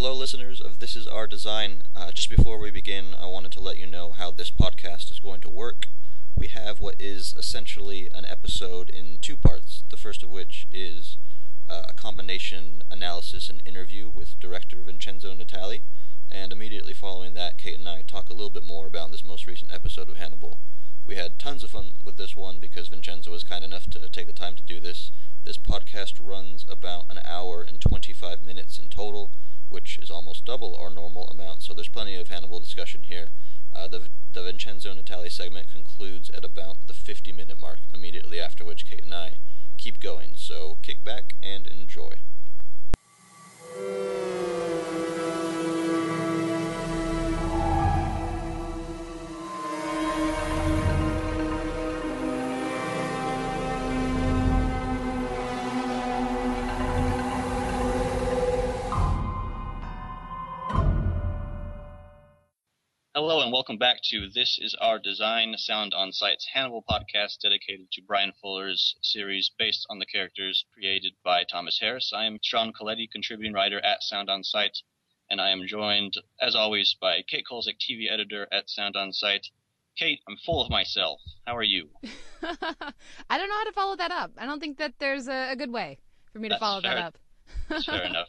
Hello, listeners of This Is Our Design. Uh, just before we begin, I wanted to let you know how this podcast is going to work. We have what is essentially an episode in two parts, the first of which is uh, a combination analysis and interview with director Vincenzo Natali, and immediately following that, Kate and I talk a little bit more about this most recent episode of Hannibal. We had tons of fun with this one because Vincenzo was kind enough to take the time to do this. This podcast runs about an hour and 25 minutes in total, which is almost double our normal amount, so there's plenty of Hannibal discussion here. Uh, the, the Vincenzo Natali segment concludes at about the 50 minute mark, immediately after which Kate and I keep going, so kick back and enjoy. Hello and welcome back to This Is Our Design Sound on Sight's Hannibal podcast dedicated to Bryan Fuller's series based on the characters created by Thomas Harris. I am Sean Colletti, contributing writer at Sound on Sight, and I am joined, as always, by Kate Kulzick, TV editor at Sound on Sight. Kate, I'm full of myself. How are you? I don't know how to follow that up. I don't think that there's a, a good way for me to follow fair. that up. That's fair enough.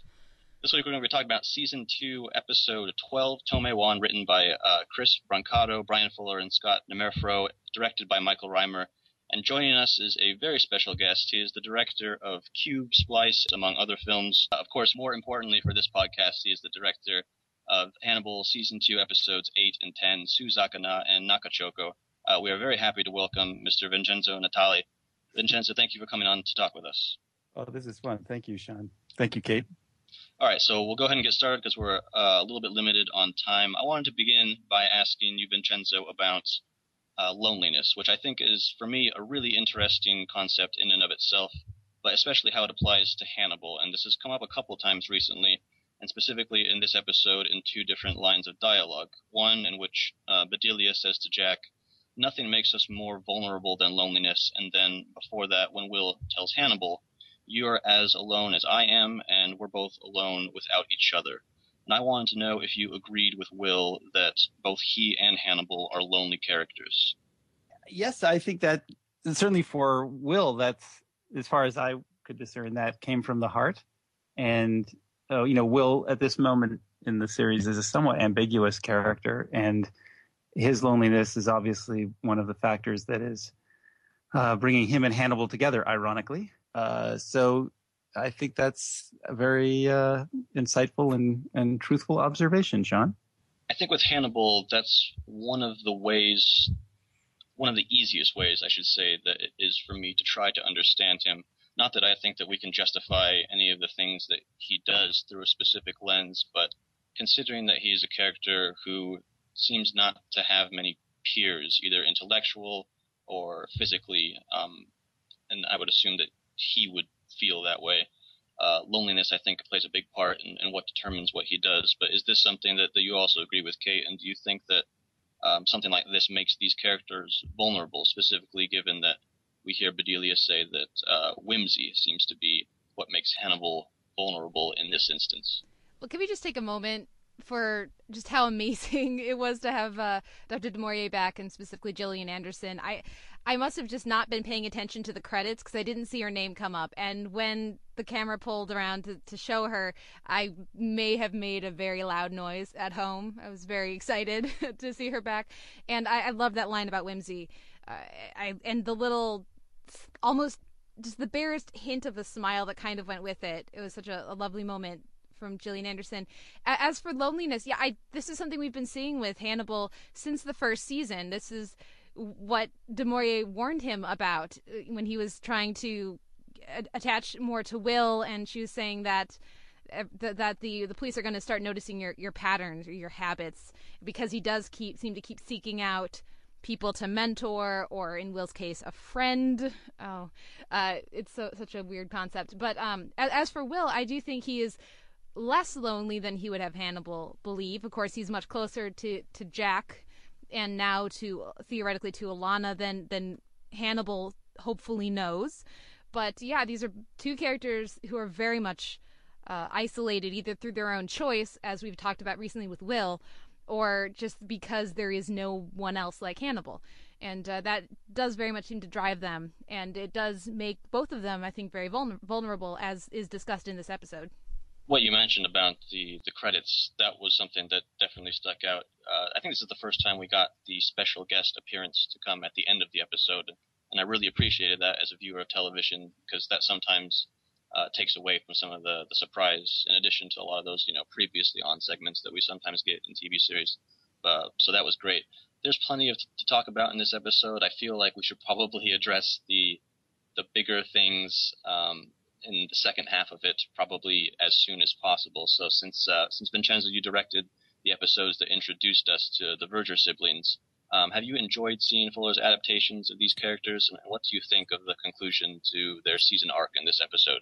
This week we're going to be talking about season two, episode 12, Tome-wan, written by uh, Chris Brancato, Bryan Fuller, and Scott Nimerfro, directed by Michael Rymer. And joining us is a very special guest. He is the director of Cube Splice, among other films. Of course, more importantly for this podcast, he is the director of Hannibal season two, episodes 8 and 10, Suzakana and Nakachoko. Uh, we are very happy to welcome Mr. Vincenzo Natali. Vincenzo, thank you for coming on to talk with us. Oh, this is fun. Thank you, Sean. Thank you, Kate. All right, so we'll go ahead and get started because we're uh, a little bit limited on time. I wanted to begin by asking you, Vincenzo, about uh, loneliness, which I think is, for me, a really interesting concept in and of itself, but especially how it applies to Hannibal. And this has come up a couple times recently, and specifically in this episode in two different lines of dialogue. One in which uh, Bedelia says to Jack, Nothing makes us more vulnerable than loneliness. And then before that, when Will tells Hannibal, you're as alone as I am, and we're both alone without each other. And I wanted to know if you agreed with Will that both he and Hannibal are lonely characters. Yes, I think that certainly for Will, that's as far as I could discern, that came from the heart. And, uh, you know, Will at this moment in the series is a somewhat ambiguous character, and his loneliness is obviously one of the factors that is uh, bringing him and Hannibal together, ironically. Uh, so I think that's a very uh, insightful and, and truthful observation, Sean. I think with Hannibal, that's one of the ways, one of the easiest ways, I should say, that is for me to try to understand him. Not that I think that we can justify any of the things that he does through a specific lens, but considering that he is a character who seems not to have many peers, either intellectual or physically, um, and I would assume that he would feel that way. Uh, loneliness, I think, plays a big part in, in, what determines what he does. But is this something that, that you also agree with, Kate? And do you think that um, something like this makes these characters vulnerable, specifically given that we hear Bedelia say that uh, whimsy seems to be what makes Hannibal vulnerable in this instance? Well, can we just take a moment for just how amazing it was to have uh, Dr. Du back, and specifically Gillian Anderson. I I must have just not been paying attention to the credits because I didn't see her name come up. And when the camera pulled around to, to show her, I may have made a very loud noise at home. I was very excited to see her back, and I, I love that line about whimsy. Uh, I and the little almost just the barest hint of a smile that kind of went with it. It was such a, a lovely moment from Gillian Anderson. As for loneliness, yeah, I this is something we've been seeing with Hannibal since the first season. This is what Du Maurier warned him about uh, when he was trying to attach more to Will, and she was saying that uh, that the the police are going to start noticing your your patterns or your habits because he does keep seem to keep seeking out people to mentor or in will's case a friend oh uh, it's so, such a weird concept but um, as, as for will i do think he is less lonely than he would have Hannibal believe. Of course, he's much closer to, to Jack and now to theoretically to Alana than than Hannibal hopefully knows. But yeah, these are two characters who are very much uh, isolated either through their own choice, as we've talked about recently with Will, or just because there is no one else like Hannibal. And uh, that does very much seem to drive them, and it does make both of them, I think, very vulner- vulnerable, as is discussed in this episode. What you mentioned about the, the credits, that was something that definitely stuck out. Uh, I think this is the first time we got the special guest appearance to come at the end of the episode, and I really appreciated that as a viewer of television because that sometimes uh, takes away from some of the, the surprise in addition to a lot of those, you know, previously on segments that we sometimes get in TV series. Uh, so that was great. There's plenty of t- to talk about in this episode. I feel like we should probably address the the bigger things um, in the second half of it probably as soon as possible. So since uh, since Vincenzo, you directed the episodes that introduced us to the Verger siblings, um, have you enjoyed seeing Fuller's adaptations of these characters, and what do you think of the conclusion to their season arc in this episode?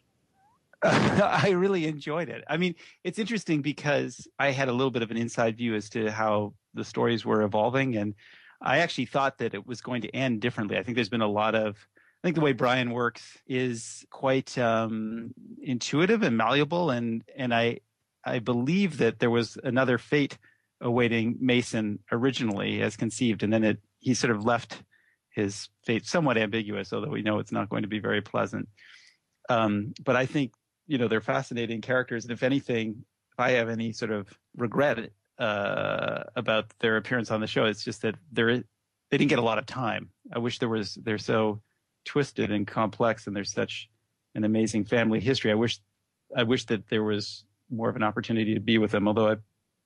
I really enjoyed it. I mean, it's interesting because I had a little bit of an inside view as to how the stories were evolving, and I actually thought that it was going to end differently. I think there's been a lot of I think the way Bryan works is quite um, intuitive and malleable, and and I I believe that there was another fate awaiting Mason originally as conceived, and then it he sort of left his fate somewhat ambiguous, although we know it's not going to be very pleasant. Um, but I think you know they're fascinating characters, and if anything, if I have any sort of regret uh, about their appearance on the show, it's just that they're they didn't get a lot of time. I wish there was they're so twisted and complex, and there's such an amazing family history. I wish I wish that there was more of an opportunity to be with them. Although I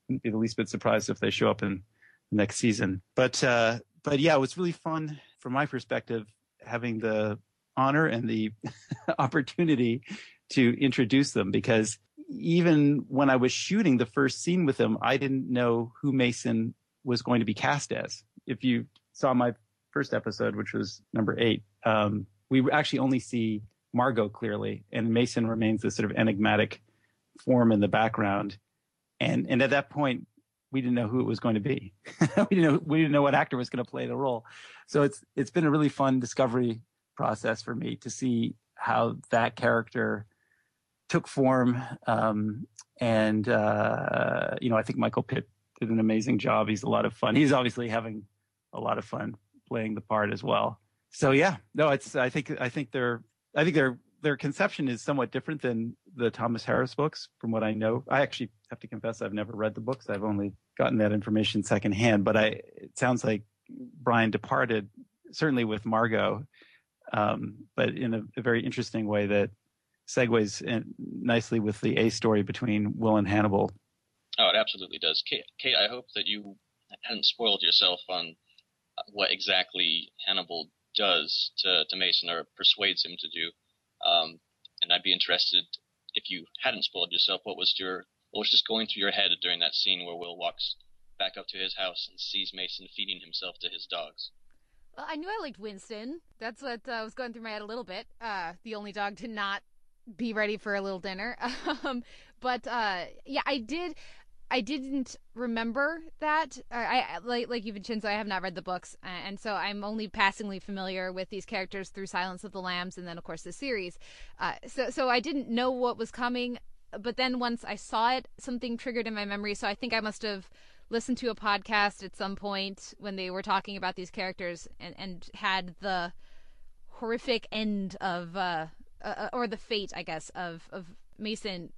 wouldn't be the least bit surprised if they show up in the next season. But uh, but yeah, it was really fun from my perspective having the honor and the opportunity to introduce them because even when I was shooting the first scene with them, I didn't know who Mason was going to be cast as. If you saw my first episode, which was number eight, um, we actually only see Margot clearly, and Mason remains this sort of enigmatic form in the background. And and at that point, we didn't know who it was going to be. we didn't know we didn't know what actor was going to play the role. So it's it's been a really fun discovery process for me to see how that character took form. Um, and, uh, you know, I think Michael Pitt did an amazing job. He's a lot of fun. He's obviously having a lot of fun playing the part as well. So yeah, no, it's, I think, I think their, I think their, their conception is somewhat different than the Thomas Harris books from what I know. I actually have to confess I've never read the books. I've only gotten that information secondhand, but I, it sounds like Bryan departed certainly with Margot, um, but in a, a, very interesting way that segues nicely with the A story between Will and Hannibal. Oh, it absolutely does. Kate, Kate, I hope that you hadn't spoiled yourself on what exactly Hannibal does to, to Mason or persuades him to do. Um, and I'd be interested if you hadn't spoiled yourself. What was your what was just going through your head during that scene where Will walks back up to his house and sees Mason feeding himself to his dogs? Well, I knew I liked Winston. That's what uh, was going through my head a little bit. Uh, the only dog to not be ready for a little dinner. Um, but uh, yeah, I did. I didn't remember that. I, I like like you, Vincenzo. I have not read the books, and so I'm only passingly familiar with these characters through Silence of the Lambs, and then of course the series. Uh, so so I didn't know what was coming, but then once I saw it, something triggered in my memory. So I think I must have listened to a podcast at some point when they were talking about these characters and and had the horrific end of uh, uh, or the fate, I guess, of of Mason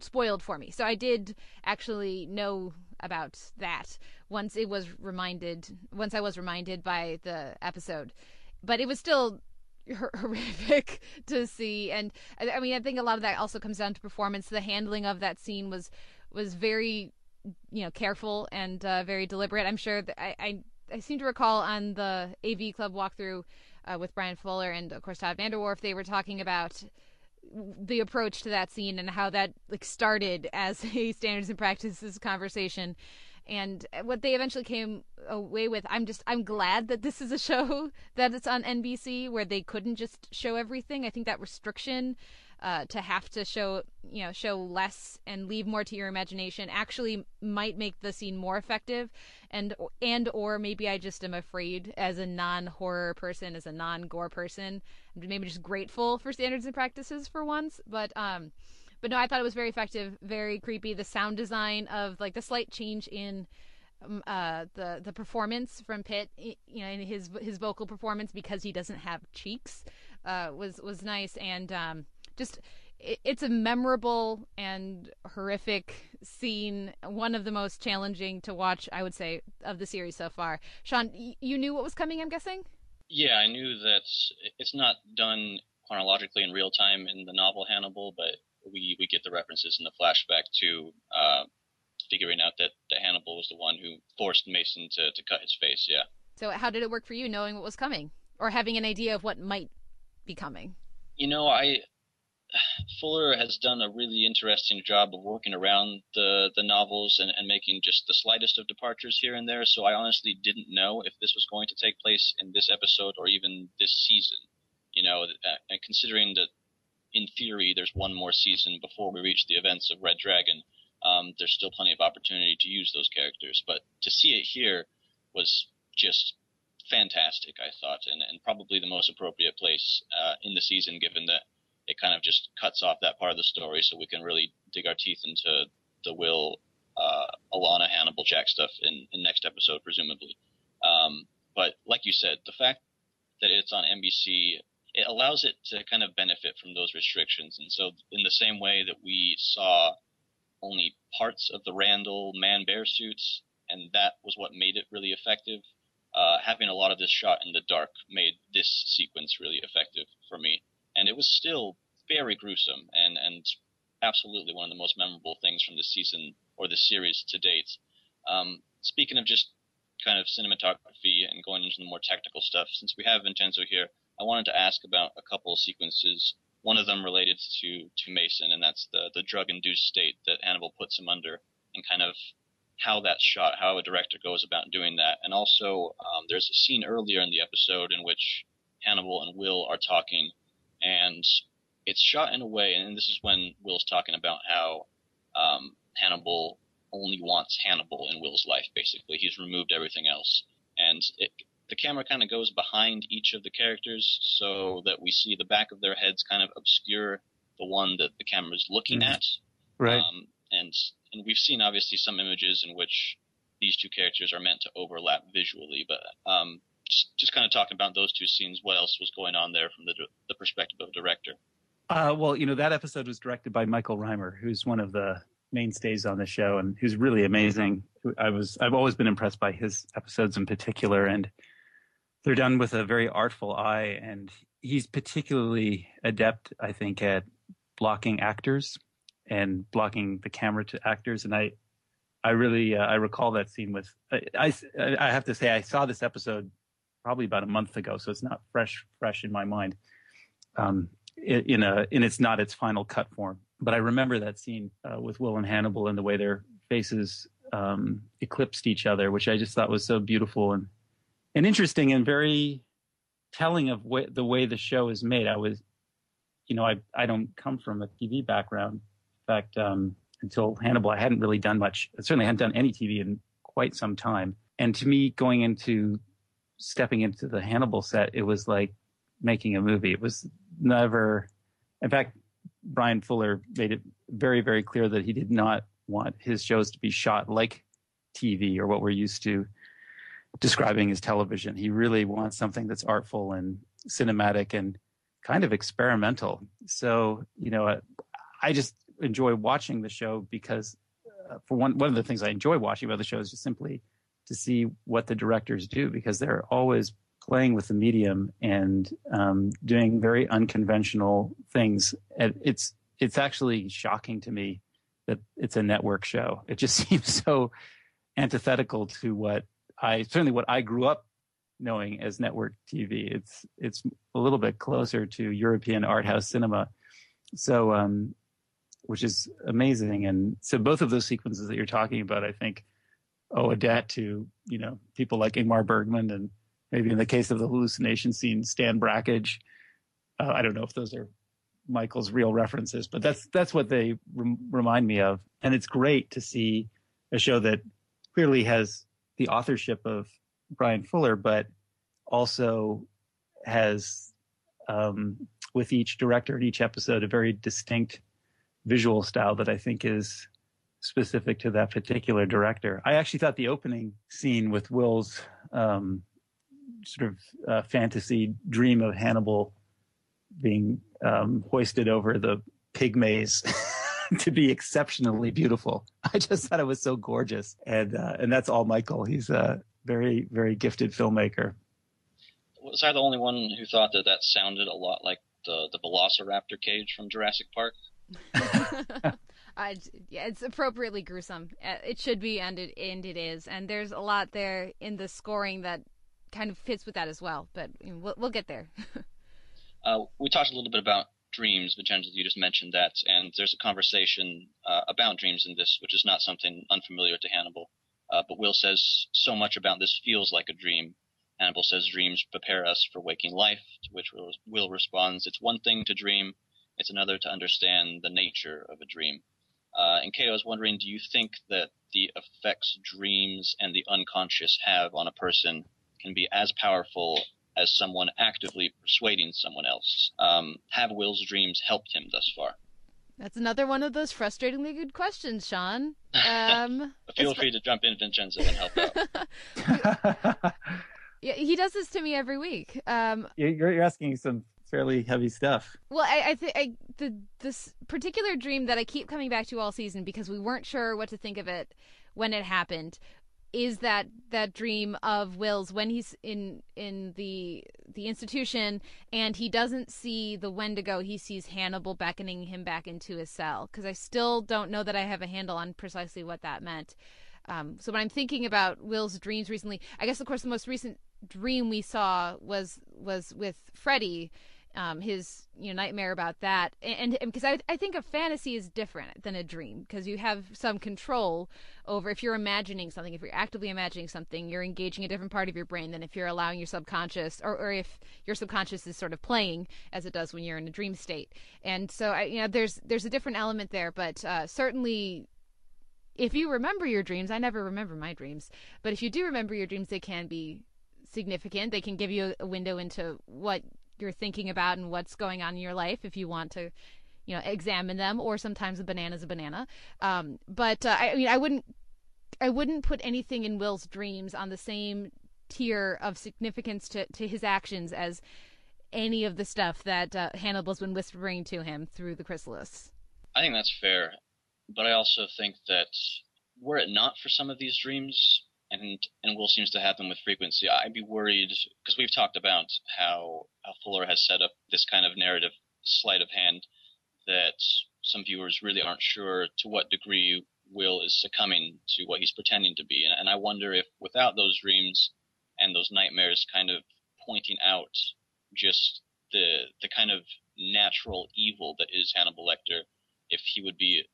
spoiled for me. So I did actually know about that once it was reminded once I was reminded by the episode. But it was still horrific to see and I mean I think a lot of that also comes down to performance. The handling of that scene was was very you know careful and uh, very deliberate. I'm sure that I, I I seem to recall on the AV Club walkthrough uh, with Bryan Fuller and of course Todd VanDerWerff, they were talking about the approach to that scene and how that like started as a standards and practices conversation. And what they eventually came away with i'm just i'm glad that this is a show that it's on nbc where they couldn't just show everything. I think that restriction uh, to have to show you know show less and leave more to your imagination actually might make the scene more effective and and or maybe I just am afraid as a non horror person as a non gore person maybe just grateful for standards and practices for once but um but no, I thought it was very effective, very creepy. The sound design of like the slight change in um, uh, the the performance from Pitt, you know, in his his vocal performance because he doesn't have cheeks, uh, was was nice and um, just it's a memorable and horrific scene. One of the most challenging to watch, I would say, of the series so far. Sean, you knew what was coming, I'm guessing. Yeah, I knew that it's not done chronologically in real time in the novel Hannibal, but we, we get the references in the flashback to uh, figuring out that, that Hannibal was the one who forced Mason to, to cut his face. Yeah. So how did it work for you, knowing what was coming, or having an idea of what might be coming? You know, I Fuller has done a really interesting job of working around the the novels and, and making just the slightest of departures here and there. So I honestly didn't know if this was going to take place in this episode or even this season. You know, uh, and considering that in theory there's one more season before we reach the events of Red Dragon, um, there's still plenty of opportunity to use those characters. But to see it here was just fantastic, I thought, and, and probably the most appropriate place uh, in the season, given that it kind of just cuts off that part of the story, so we can really dig our teeth into the Will, uh, Alana, Hannibal, Jack stuff in, in next episode, presumably. Um, but like you said, the fact that it's on NBC it allows it to kind of benefit from those restrictions. And so, in the same way that we saw only parts of the Randall man bear suits, and that was what made it really effective, uh, having a lot of this shot in the dark made this sequence really effective for me. And it was still very gruesome and, and absolutely one of the most memorable things from this season or this series to date. Um, speaking of just kind of cinematography and going into the more technical stuff, since we have Vincenzo here, I wanted to ask about a couple of sequences. One of them related to to Mason, and that's the the drug induced state that Hannibal puts him under, and kind of how that's shot, how a director goes about doing that, and also um, there's a scene earlier in the episode in which Hannibal and Will are talking, and it's shot in a way, and this is when Will's talking about how um, Hannibal only wants Hannibal in Will's life. Basically, he's removed everything else, and it the camera kind of goes behind each of the characters so that we see the back of their heads kind of obscure the one that the camera is looking mm-hmm. at. Right. Um, and and we've seen obviously some images in which these two characters are meant to overlap visually, but um, just, just kind of talking about those two scenes. What else was going on there from the the perspective of a director? Uh, well, you know that episode was directed by Michael Rymer, who's one of the mainstays on the show and who's really amazing. I was I've always been impressed by his episodes in particular, and they're done with a very artful eye, and he's particularly adept, I think, at blocking actors and blocking the camera to actors. And I, I really, uh, I recall that scene with. I, I, I have to say, I saw this episode probably about a month ago, so it's not fresh, fresh in my mind. Um, in a, in it's not its final cut form, but I remember that scene uh, with Will and Hannibal and the way their faces um, eclipsed each other, which I just thought was so beautiful and and interesting and very telling of way, the way the show is made. I was, you know, I I don't come from a TV background. In fact, um, until Hannibal, I hadn't really done much. I certainly hadn't done any TV in quite some time. And to me, going into stepping into the Hannibal set, it was like making a movie. It was never, in fact, Bryan Fuller made it very, very clear that he did not want his shows to be shot like TV or what we're used to describing as television. He really wants something that's artful and cinematic and kind of experimental. So, you know, I just enjoy watching the show because, uh, for one, one of the things I enjoy watching about the show is just simply to see what the directors do because they're always playing with the medium and um, doing very unconventional things. And it's it's actually shocking to me that it's a network show. It just seems so antithetical to what I certainly what I grew up knowing as network TV. It's it's a little bit closer to European art house cinema, so um, which is amazing. And so both of those sequences that you're talking about, I think, owe a debt to you know people like Ingmar Bergman and maybe in the case of the hallucination scene, Stan Brakhage. Uh, I don't know if those are Michael's real references, but that's that's what they remind me of. And it's great to see a show that clearly has the authorship of Bryan Fuller, but also has um, with each director in each episode a very distinct visual style that I think is specific to that particular director. I actually thought the opening scene with Will's um, sort of uh, fantasy dream of Hannibal being um, hoisted over the pig maze to be exceptionally beautiful. I just thought it was so gorgeous, and uh, and that's all Michael. He's a very very gifted filmmaker. Was I the only one who thought that that sounded a lot like the the Velociraptor cage from Jurassic Park? Uh, yeah, it's appropriately gruesome. Uh, it should be, and it and it is. And there's a lot there in the scoring that kind of fits with that as well. But you know, we'll, we'll get there. uh, we talked a little bit about dreams, Vincenzo. You just mentioned that, and there's a conversation uh, about dreams in this, which is not something unfamiliar to Hannibal. Uh, but Will says so much about this feels like a dream. Hannibal says dreams prepare us for waking life, to which Will, responds, "It's one thing to dream." It's another to understand the nature of a dream. Uh, and Kate, I was wondering, do you think that the effects dreams and the unconscious have on a person can be as powerful as someone actively persuading someone else? Um, have Will's dreams helped him thus far? That's another one of those frustratingly good questions, Sean. Um, Feel free to jump in, Vincenzo, and help out. yeah, he does this to me every week. Um, you're, you're asking some fairly heavy stuff. Well, I, I think the this particular dream that I keep coming back to all season because we weren't sure what to think of it when it happened is that that dream of Will's when he's in in the the institution and he doesn't see the Wendigo, he sees Hannibal beckoning him back into his cell. Because I still don't know that I have a handle on precisely what that meant. Um, so when I'm thinking about Will's dreams recently, I guess of course the most recent dream we saw was was with Freddy um, his you know nightmare about that. And because I, I think a fantasy is different than a dream because you have some control over if you're imagining something if you're actively imagining something you're engaging a different part of your brain than if you're allowing your subconscious or, or if your subconscious is sort of playing as it does when you're in a dream state. And so I, you know there's there's a different element there but uh, certainly if you remember your dreams i never remember my dreams but if you do remember your dreams they can be significant. They can give you a window into what you're thinking about and what's going on in your life if you want to you know examine them or sometimes a banana is a banana. Um, but uh, I, I mean i wouldn't i wouldn't put anything in will's dreams on the same tier of significance to, to his actions as any of the stuff that uh, hannibal's been whispering to him through the chrysalis. I think that's fair but i also think that were it not for some of these dreams and and Will seems to have them with frequency. I'd be worried because we've talked about how, how Fuller has set up this kind of narrative sleight of hand that some viewers really aren't sure to what degree Will is succumbing to what he's pretending to be, and, and I wonder if without those dreams and those nightmares kind of pointing out just the the kind of natural evil that is Hannibal Lecter, if he would be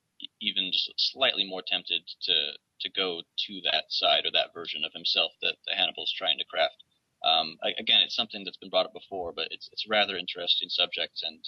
even just slightly more tempted to to go to that side or that version of himself that, that Hannibal's trying to craft. Um, again, it's something that's been brought up before, but it's it's rather interesting subject, and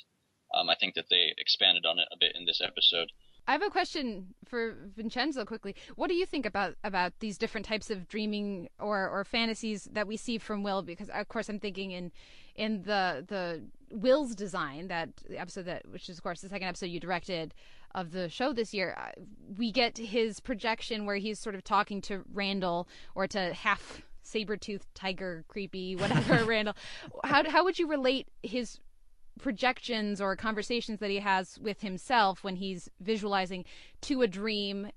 um, I think that they expanded on it a bit in this episode. I have a question for Vincenzo quickly. What do you think about about these different types of dreaming or or fantasies that we see from Will? Because of course I'm thinking in in the the Will's design that the episode that which is of course the second episode you directed of the show this year, uh, we get his projection where he's sort of talking to Randall or to half saber-toothed tiger, creepy, whatever Randall. How how would you relate his projections or conversations that he has with himself when he's visualizing to a dream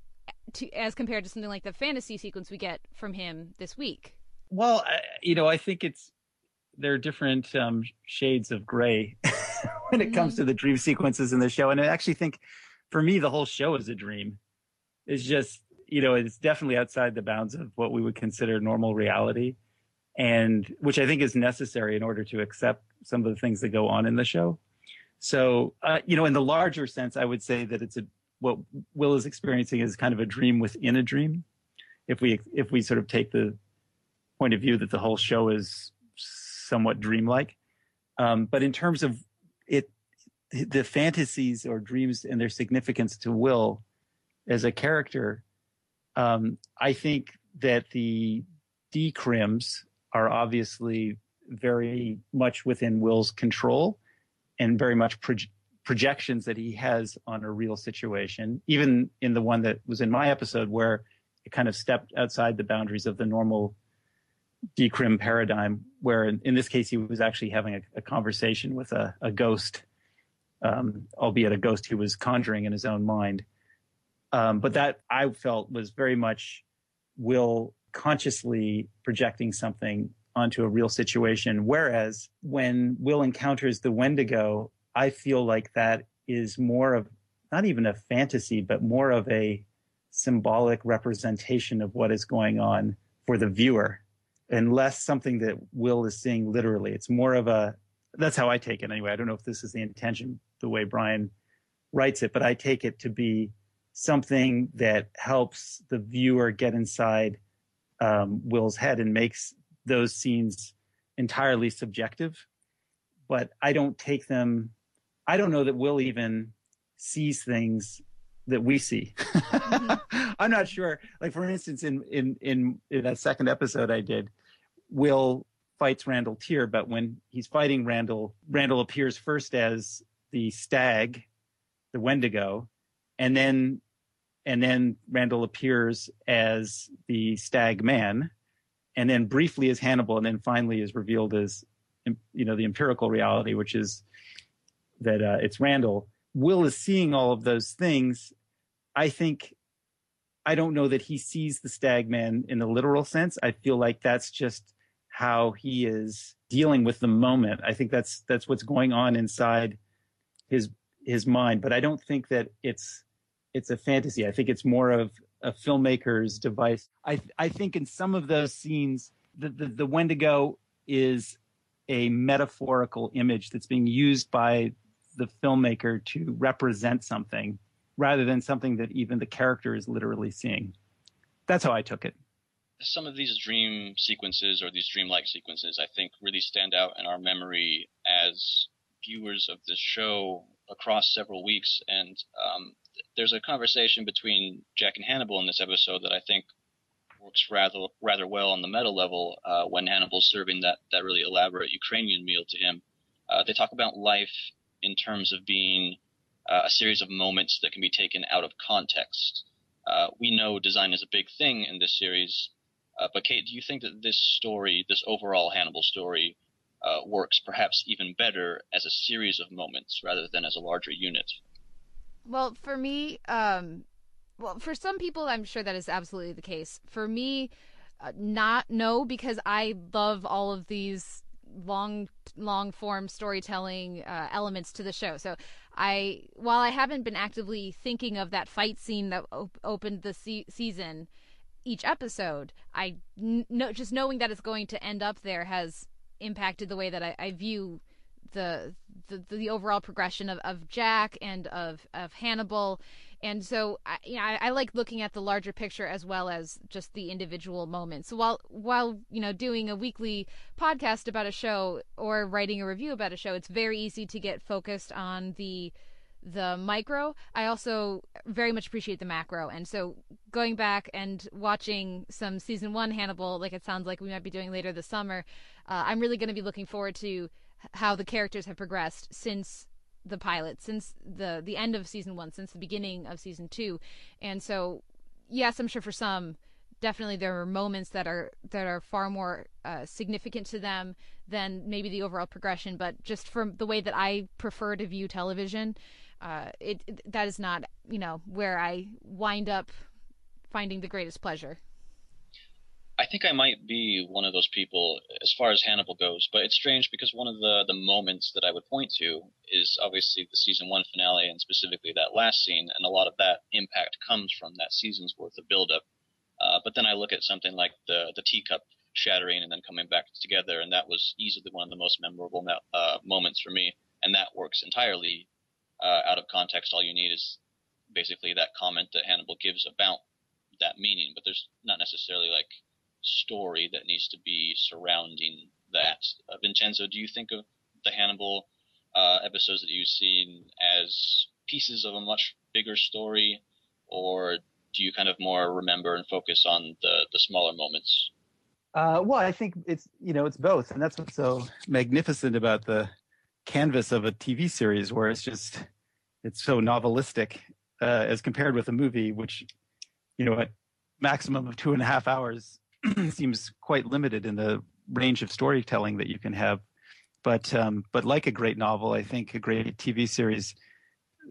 to as compared to something like the fantasy sequence we get from him this week? Well, I, you know, I think it's there are different um, shades of gray when it mm-hmm. comes to the dream sequences in the show, and I actually think for me, the whole show is a dream. It's just, you know, it's definitely outside the bounds of what we would consider normal reality. And which I think is necessary in order to accept some of the things that go on in the show. So, uh, you know, in the larger sense, I would say that it's a, what Will is experiencing is kind of a dream within a dream. If we, if we sort of take the point of view that the whole show is somewhat dreamlike. Um, but in terms of it the fantasies or dreams and their significance to Will as a character, um, I think that the decrims are obviously very much within Will's control and very much pro- projections that he has on a real situation, even in the one that was in my episode where it kind of stepped outside the boundaries of the normal decrim paradigm, where in, in this case he was actually having a, a conversation with a, a ghost, um, albeit a ghost he was conjuring in his own mind. Um, but that I felt was very much Will consciously projecting something onto a real situation. Whereas when Will encounters the Wendigo, I feel like that is more of not even a fantasy, but more of a symbolic representation of what is going on for the viewer and less something that Will is seeing literally. It's more of a, that's how I take it anyway. I don't know if this is the intention, the way Bryan writes it, but I take it to be something that helps the viewer get inside um, Will's head and makes those scenes entirely subjective. But I don't take them, I don't know that Will even sees things that we see. Mm-hmm. I'm not sure. Like for instance, in, in in in that second episode I did, Will fights Randall Tier, but when he's fighting Randall, Randall appears first as the stag, the Wendigo, and then and then Randall appears as the stag man, and then briefly as Hannibal, and then finally is revealed as you know the empirical reality, which is that uh, it's Randall. Will is seeing all of those things. I think I don't know that he sees the stag man in the literal sense. I feel like that's just how he is dealing with the moment. I think that's that's what's going on inside his his mind. But I don't think that it's it's a fantasy. I think it's more of a filmmaker's device. I I think in some of those scenes, the the, the Wendigo is a metaphorical image that's being used by the filmmaker to represent something rather than something that even the character is literally seeing. That's how I took it. Some of these dream sequences or these dreamlike sequences, I think, really stand out in our memory as viewers of this show across several weeks. And um, there's a conversation between Jack and Hannibal in this episode that I think works rather rather well on the meta level uh, when Hannibal's serving that that really elaborate Ukrainian meal to him. Uh, they talk about life in terms of being uh, a series of moments that can be taken out of context. Uh, we know design is a big thing in this series, uh, but Kate, do you think that this story, this overall Hannibal story, uh, works perhaps even better as a series of moments rather than as a larger unit? Well, for me, um, well, for some people, I'm sure that is absolutely the case. For me, uh, not no, because I love all of these long long form storytelling uh, elements to the show. So I while I haven't been actively thinking of that fight scene that op- opened the se- season each episode, I know just knowing that it's going to end up there has impacted the way that I, I view the, the the overall progression of, of Jack and of of Hannibal and so I, you know, I, I, like looking at the larger picture as well as just the individual moments. So while while you know doing a weekly podcast about a show or writing a review about a show, it's very easy to get focused on the the micro. I also very much appreciate the macro, and so going back and watching some season one Hannibal, like it sounds like we might be doing later this summer, uh, I'm really going to be looking forward to how the characters have progressed since the pilot since the the end of season one, since the beginning of season two, and so yes, I'm sure for some, definitely there are moments that are that are far more uh, significant to them than maybe the overall progression. But just from the way that I prefer to view television, uh, it, it that is not you know where I wind up finding the greatest pleasure. I think I might be one of those people as far as Hannibal goes, but it's strange because one of the, the moments that I would point to is obviously the season one finale and specifically that last scene, and a lot of that impact comes from that season's worth of buildup. Uh, but then I look at something like the the teacup shattering and then coming back together, and that was easily one of the most memorable uh, moments for me, and that works entirely uh, out of context. All you need is basically that comment that Hannibal gives about that meaning, but there's not necessarily like story that needs to be surrounding that. Uh, Vincenzo, do you think of the Hannibal uh, episodes that you've seen as pieces of a much bigger story, or do you kind of more remember and focus on the the smaller moments? Uh, well, I think it's you know it's both, and that's what's so magnificent about the canvas of a TV series, where it's just it's so novelistic uh, as compared with a movie, which you know at maximum of two and a half hours seems quite limited in the range of storytelling that you can have. But um, but like a great novel, I think a great TV series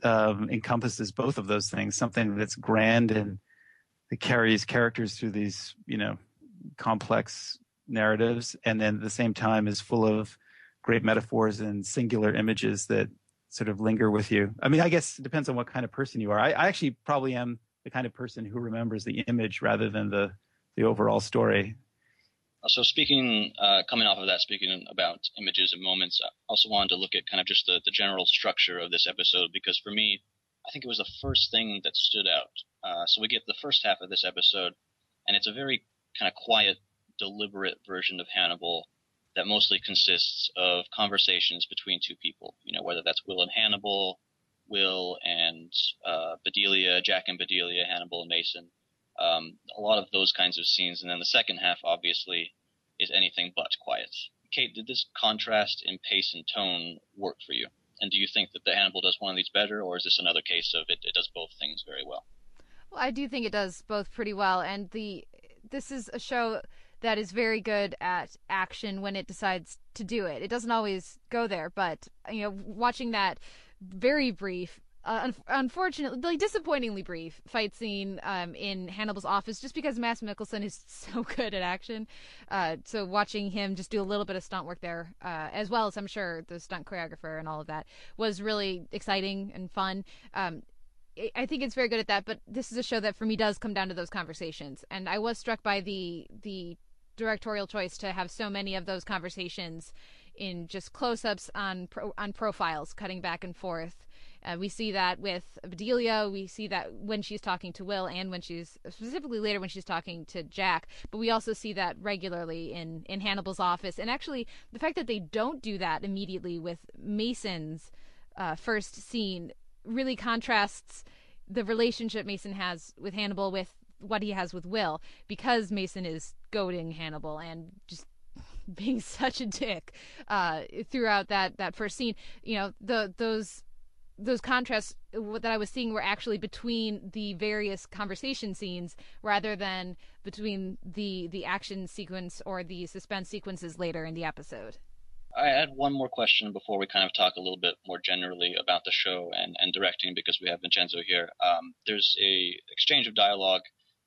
um, encompasses both of those things. Something that's grand and that carries characters through these you know complex narratives, and then at the same time is full of great metaphors and singular images that sort of linger with you. I mean, I guess it depends on what kind of person you are. I, I actually probably am the kind of person who remembers the image rather than the the overall story. So speaking, uh, coming off of that, speaking about images and moments, I also wanted to look at kind of just the, the general structure of this episode because for me, I think it was the first thing that stood out. Uh, so we get the first half of this episode, and it's a very kind of quiet, deliberate version of Hannibal that mostly consists of conversations between two people. You know, whether that's Will and Hannibal, Will and uh, Bedelia, Jack and Bedelia, Hannibal and Mason. Um, a lot of those kinds of scenes, and then the second half, obviously, is anything but quiet. Kate, did this contrast in pace and tone work for you? And do you think that the Hannibal does one of these better, or is this another case of it, it does both things very well? Well, I do think it does both pretty well, and the this is a show that is very good at action when it decides to do it. It doesn't always go there, but you know, watching that very brief uh, un- unfortunately, disappointingly brief fight scene um, in Hannibal's office, just because Mads Mikkelsen is so good at action. Uh, so watching him just do a little bit of stunt work there, uh, as well as I'm sure the stunt choreographer and all of that, was really exciting and fun. Um, I think it's very good at that, but this is a show that for me does come down to those conversations, and I was struck by the the directorial choice to have so many of those conversations in just close-ups on pro- on profiles, cutting back and forth. Uh, we see that with Bedelia. We see that when she's talking to Will, and when she's specifically later when she's talking to Jack. But we also see that regularly in in Hannibal's office. And actually, the fact that they don't do that immediately with Mason's uh, first scene really contrasts the relationship Mason has with Hannibal with what he has with Will because Mason is goading Hannibal and just being such a dick uh, throughout that that first scene. You know, the those those contrasts that I was seeing were actually between the various conversation scenes rather than between the the action sequence or the suspense sequences later in the episode. I had one more question before we kind of talk a little bit more generally about the show and, and directing because we have Vincenzo here. Um, there's a exchange of dialogue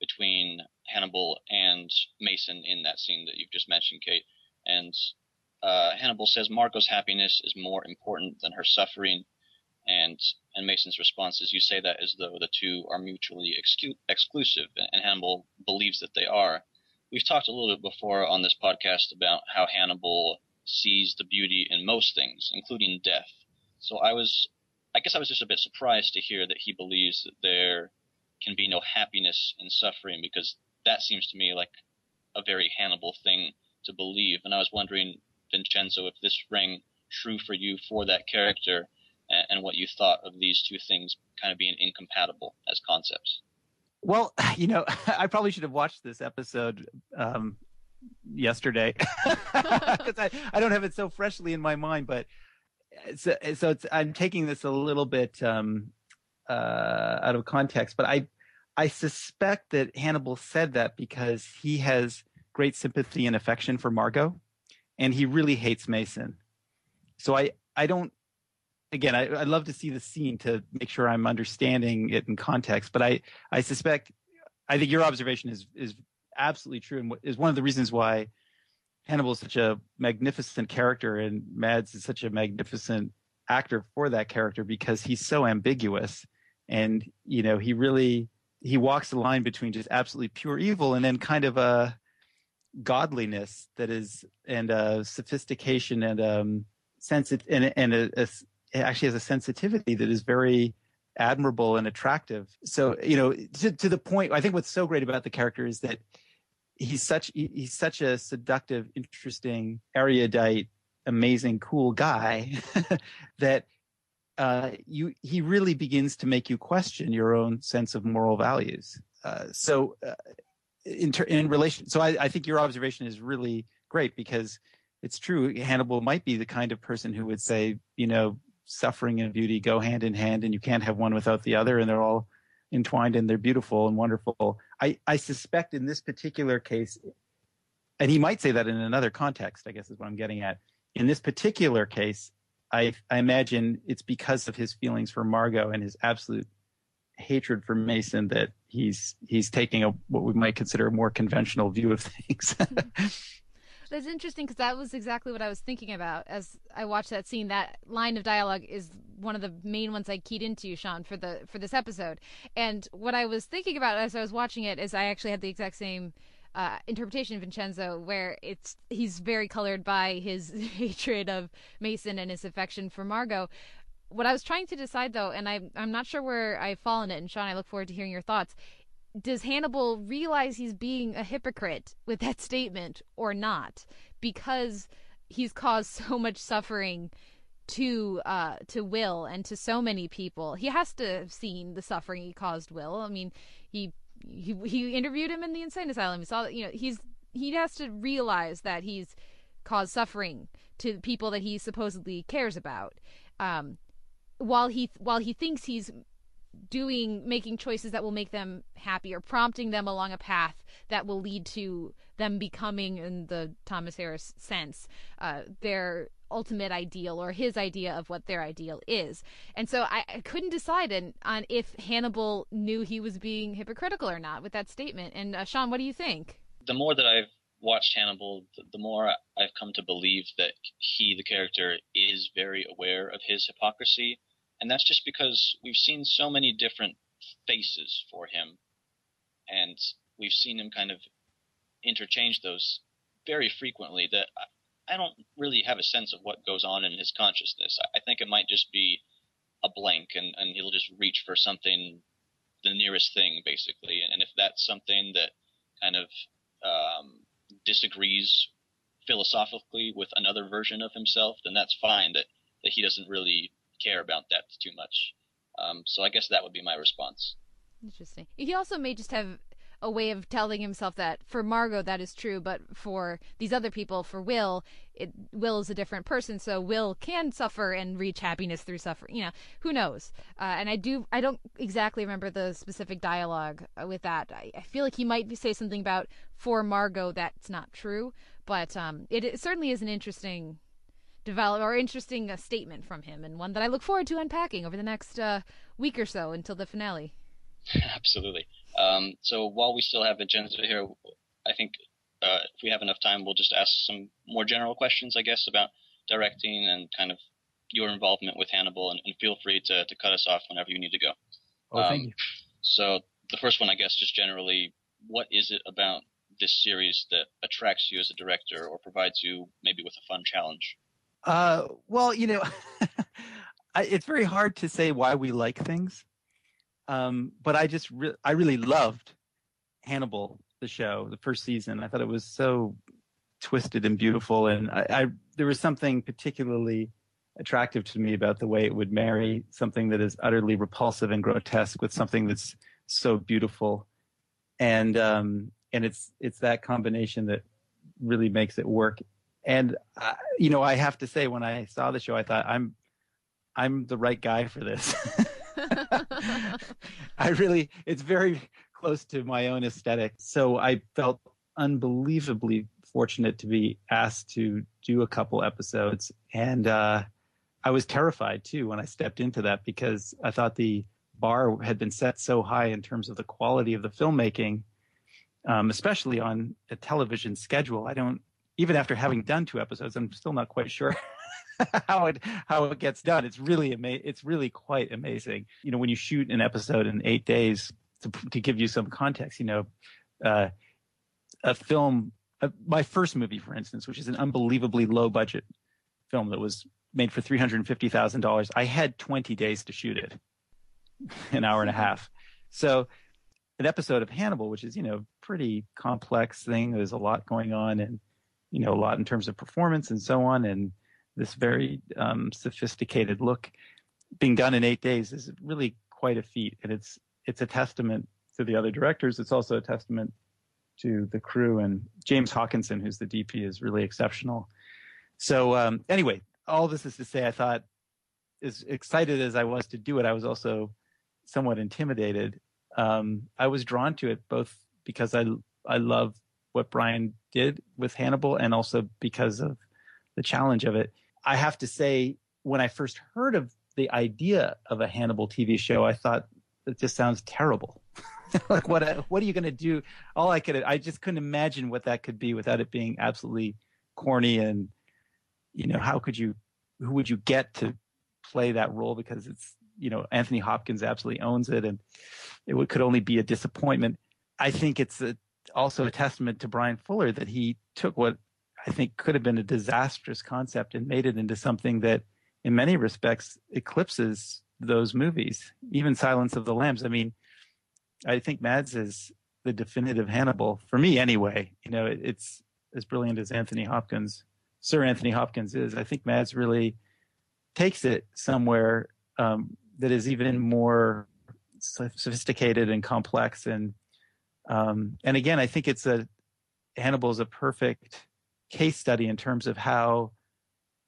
between Hannibal and Mason in that scene that you've just mentioned, Kate. And uh, Hannibal says Margot's happiness is more important than her suffering. And and Mason's response is, "You say that as though the two are mutually excu- exclusive." And Hannibal believes that they are. We've talked a little bit before on this podcast about how Hannibal sees the beauty in most things, including death. So I was, I guess I was just a bit surprised to hear that he believes that there can be no happiness in suffering because that seems to me like a very Hannibal thing to believe. And I was wondering, Vincenzo, if this rang true for you for that character and, and what you thought of these two things kind of being incompatible as concepts. Well, you know, I probably should have watched this episode um, yesterday because I, I don't have it so freshly in my mind. But so, so I'm taking this a little bit um, uh, out of context, but I I suspect that Hannibal said that because he has great sympathy and affection for Margot, and he really hates Mason. So I I don't. Again, I, I'd love to see the scene to make sure I'm understanding it in context. But I I suspect I think your observation is is absolutely true and is one of the reasons why Hannibal is such a magnificent character and Mads is such a magnificent actor for that character because he's so ambiguous and you know he really he walks the line between just absolutely pure evil and then kind of a godliness that is and a sophistication and um sense and and a, a, actually has a sensitivity that is very admirable and attractive. So you know to, to the point i think what's so great about the character is that he's such he's such a seductive interesting erudite amazing cool guy that uh, you he really begins to make you question your own sense of moral values. Uh, so, uh, in ter- in relation, so I, I think your observation is really great because it's true. Hannibal might be the kind of person who would say, you know, suffering and beauty go hand in hand, and you can't have one without the other, and they're all entwined and they're beautiful and wonderful. I, I suspect in this particular case, and he might say that in another context, I guess is what I'm getting at. In this particular case, I, I imagine it's because of his feelings for Margot and his absolute hatred for Mason that he's he's taking a what we might consider a more conventional view of things. That's interesting because that was exactly what I was thinking about as I watched that scene. That line of dialogue is one of the main ones I keyed into, Sean, for the for this episode. And what I was thinking about as I was watching it is I actually had the exact same uh, interpretation of Vincenzo, where it's he's very colored by his hatred of Mason and his affection for Margot. What I was trying to decide, though, and I'm I'm not sure where I've fallen it, and Sean, I look forward to hearing your thoughts, does Hannibal realize he's being a hypocrite with that statement or not? Because he's caused so much suffering to uh to Will and to so many people. He has to have seen the suffering he caused Will. I mean, he he he interviewed him in the insane asylum. He saw that you know he's he has to realize that he's caused suffering to people that he supposedly cares about. Um, while he while he thinks he's doing making choices that will make them happy or prompting them along a path that will lead to them becoming in the thomas harris sense uh, their ultimate ideal or his idea of what their ideal is. And so i, I couldn't decide in, on if hannibal knew he was being hypocritical or not with that statement. And uh, sean what do you think? The more that i've watched hannibal the, the more i've come to believe that he the character is very aware of his hypocrisy. And that's just because we've seen so many different faces for him, and we've seen him kind of interchange those very frequently that I don't really have a sense of what goes on in his consciousness. I think it might just be a blank, and, and he'll just reach for something, the nearest thing, basically. And if that's something that kind of um, disagrees philosophically with another version of himself, then that's fine. That that he doesn't really care about that too much. Um, so I guess that would be my response. Interesting. He also may just have a way of telling himself that for Margot that is true, but for these other people, for Will, it, Will is a different person, so Will can suffer and reach happiness through suffering. You know, who knows? Uh, and I do, I don't exactly remember the specific dialogue uh, with that. I, I, feel like he might say something about for Margot that's not true, but um, it, it certainly is an interesting develop or interesting uh, statement from him, and one that I look forward to unpacking over the next uh, week or so until the finale. Absolutely. Um, so while we still have Vincenzo here, I think uh, if we have enough time, we'll just ask some more general questions, I guess, about directing and kind of your involvement with Hannibal, and, and feel free to, to cut us off whenever you need to go. Oh, um, thank you. So the first one, I guess, just generally, what is it about this series that attracts you as a director or provides you maybe with a fun challenge? Uh, well, you know, it's very hard to say why we like things. Um, but I just re- I really loved Hannibal, the show, the first season. I thought it was so twisted and beautiful, and I, I there was something particularly attractive to me about the way it would marry something that is utterly repulsive and grotesque with something that's so beautiful, and um, and it's it's that combination that really makes it work and uh, you know, I have to say, when I saw the show, I thought I'm I'm the right guy for this. I really, it's very close to my own aesthetic. So I felt unbelievably fortunate to be asked to do a couple episodes. And uh, I was terrified too when I stepped into that because I thought the bar had been set so high in terms of the quality of the filmmaking, um, especially on a television schedule. I don't even after having done two episodes, I'm still not quite sure how it how it gets done. It's really ama- It's really quite amazing. You know, when you shoot an episode in eight days, to to give you some context, you know, uh, a film, uh, my first movie, for instance, which is an unbelievably low budget film that was made for three hundred and fifty thousand dollars. I had twenty days to shoot it, an hour and a half. So an episode of Hannibal, which is you know pretty complex thing. There's a lot going on, and you know, a lot in terms of performance and so on. And this very um, sophisticated look being done in eight days is really quite a feat. And it's, it's a testament to the other directors. It's also a testament to the crew and James Hawkinson, who's the DP, is really exceptional. So um, anyway, all this is to say, I thought as excited as I was to do it, I was also somewhat intimidated. Um, I was drawn to it both because I I love what Bryan did with Hannibal and also because of the challenge of it. I have to say, when I first heard of the idea of a Hannibal TV show, I thought it just sounds terrible. like what uh, what are you going to do? All I could I just couldn't imagine what that could be without it being absolutely corny and you know how could you who would you get to play that role because it's you know Anthony Hopkins absolutely owns it and it would, could only be a disappointment. I think it's a, also a testament to Bryan Fuller that he took what I think could have been a disastrous concept and made it into something that in many respects eclipses those movies, even Silence of the Lambs. I mean, I think Mads is the definitive Hannibal for me anyway. You know, it, it's as brilliant as Anthony Hopkins, Sir Anthony Hopkins is. I think Mads really takes it somewhere um, that is even more sophisticated and complex. And um, and again, I think it's a Hannibal is a perfect case study in terms of how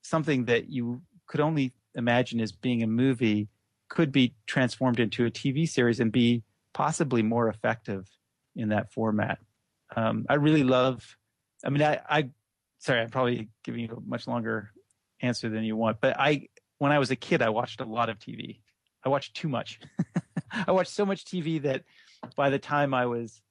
something that you could only imagine as being a movie could be transformed into a TV series and be possibly more effective in that format. Um, I really love. I mean, I, I sorry, I'm probably giving you a much longer answer than you want, but I when I was a kid, I watched a lot of TV. I watched too much. I watched so much TV that by the time I was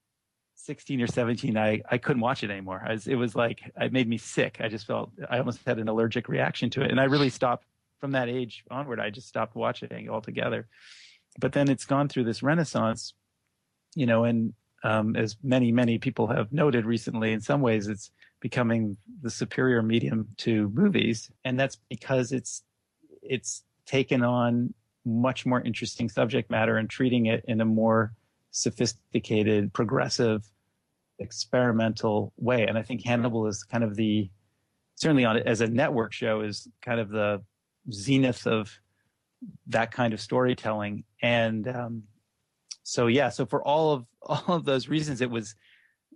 16 or 17, I, I couldn't watch it anymore. Was, it was like, it made me sick. I just felt, I almost had an allergic reaction to it. And I really stopped from that age onward. I just stopped watching altogether. But then it's gone through this renaissance, you know, and um, as many, many people have noted recently, in some ways it's becoming the superior medium to movies. And that's because it's, it's taken on much more interesting subject matter and treating it in a more sophisticated, progressive, experimental way. And I think Hannibal is kind of the certainly on as a network show is kind of the zenith of that kind of storytelling. And um, so yeah, so for all of all of those reasons, it was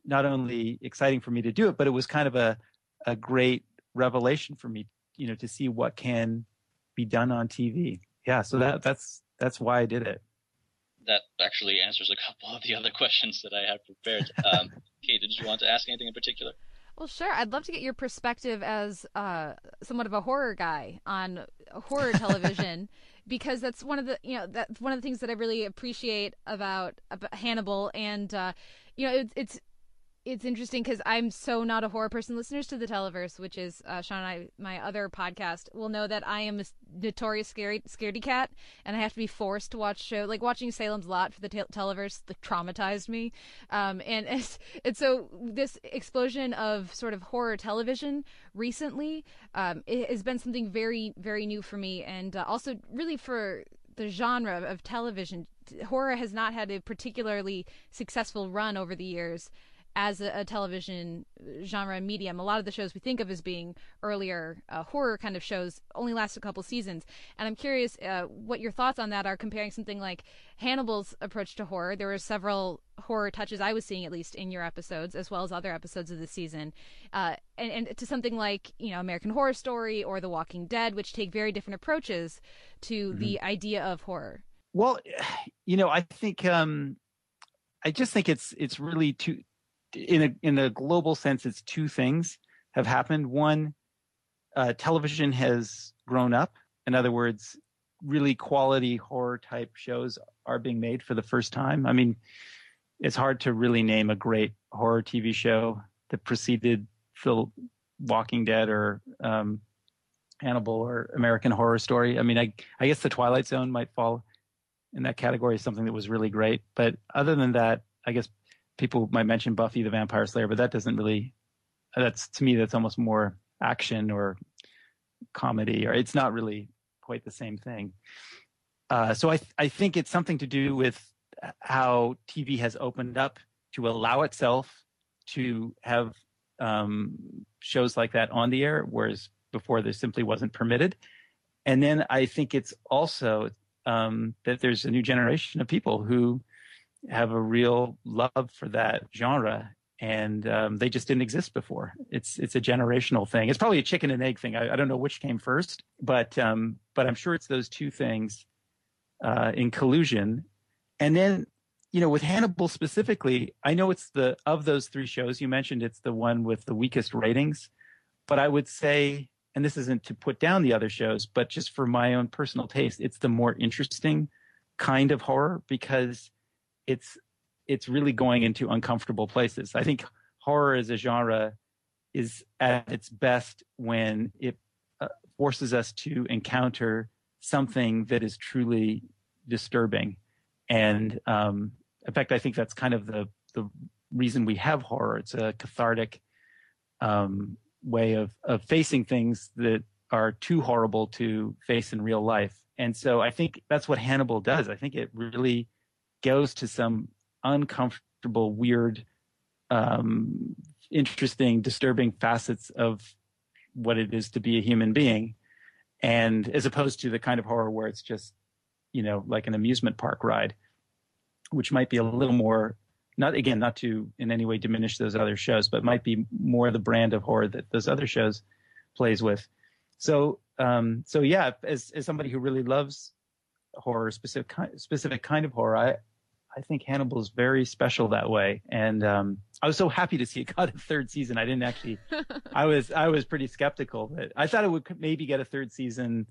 not only exciting for me to do it, but it was kind of a a great revelation for me, you know, to see what can be done on TV yeah, so that that's that's why I did it. That actually answers a couple of the other questions that I had prepared. Um, Kate, did you want to ask anything in particular? Well, sure. I'd love to get your perspective as uh, somewhat of a horror guy on horror television, because that's one of the you know that's one of the things that I really appreciate about, about Hannibal, and uh, you know it, it's it's interesting because I'm so not a horror person. Listeners to the Televerse, which is uh, Sean and I, my other podcast, will know that I am a notorious scary scaredy cat, and I have to be forced to watch show like watching Salem's Lot for the te- Televerse like, traumatized me. Um, and it's, and so this explosion of sort of horror television recently, um, has been something very very new for me, and uh, also really for the genre of television. Horror has not had a particularly successful run over the years as a, a, television genre and medium. A lot of the shows we think of as being earlier uh, horror kind of shows only last a couple seasons. And I'm curious uh, what your thoughts on that are comparing something like Hannibal's approach to horror. There were several horror touches I was seeing, at least in your episodes, as well as other episodes of the season, uh, and, and to something like you know American Horror Story or The Walking Dead, which take very different approaches to mm-hmm. the idea of horror. Well, you know, I think um, I just think it's it's really too in a in a global sense, it's two things have happened. One, uh, television has grown up. In other words, really quality horror type shows are being made for the first time. I mean, it's hard to really name a great horror TV show that preceded Phil Walking Dead or um, Hannibal or American Horror Story. I mean, I, I guess The Twilight Zone might fall in that category, something that was really great. But other than that, I guess people might mention Buffy the Vampire Slayer, but that doesn't really. That's to me, that's almost more action or comedy, or it's not really quite the same thing. Uh, so I th- I think it's something to do with how TV has opened up to allow itself to have um, shows like that on the air, whereas before there simply wasn't permitted. And then I think it's also um, that there's a new generation of people who have a real love for that genre and um, they just didn't exist before. It's it's a generational thing. It's probably a chicken and egg thing. I, I don't know which came first, but um, but I'm sure it's those two things uh, in collusion. And then you know with Hannibal specifically, I know it's the of those three shows you mentioned, it's the one with the weakest ratings. But I would say, and this isn't to put down the other shows, but just for my own personal taste, it's the more interesting kind of horror because it's it's really going into uncomfortable places. I think horror as a genre is at its best when it uh, forces us to encounter something that is truly disturbing. And um, in fact, I think that's kind of the the reason we have horror. It's a cathartic um, way of of facing things that are too horrible to face in real life. And so I think that's what Hannibal does. I think it really goes to some uncomfortable, weird, um, interesting, disturbing facets of what it is to be a human being. And as opposed to the kind of horror where it's just, you know, like an amusement park ride, which might be a little more, not again, not to in any way diminish those other shows, but might be more the brand of horror that those other shows plays with. So, um, so yeah, as, as somebody who really loves horror, specific, specific kind of horror, I, I think Hannibal is very special that way, and um, I was so happy to see it got a third season. I didn't actually, I was I was pretty skeptical, but I thought it would maybe get a third season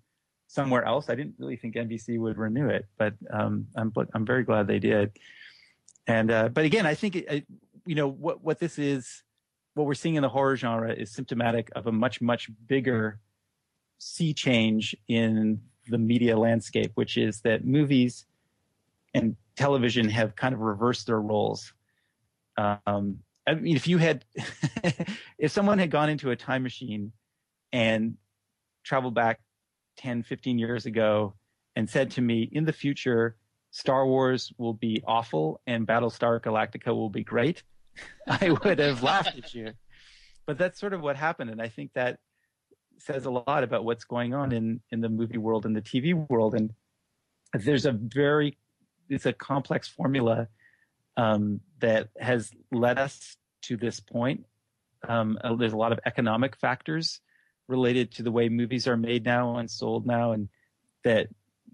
somewhere else. I didn't really think NBC would renew it, but um, I'm I'm very glad they did. And uh, but again, I think it, it, you know what what this is, what we're seeing in the horror genre is symptomatic of a much much bigger sea change in the media landscape, which is that movies and television have kind of reversed their roles. Um, I mean, if you had, if someone had gone into a time machine and traveled back 10, 15 years ago and said to me, in the future, Star Wars will be awful and Battlestar Galactica will be great, I would have laughed at you. But that's sort of what happened. And I think that says a lot about what's going on in, in the movie world and the TV world. And there's a very it's a complex formula um, that has led us to this point. Um, uh, there's a lot of economic factors related to the way movies are made now and sold now, and that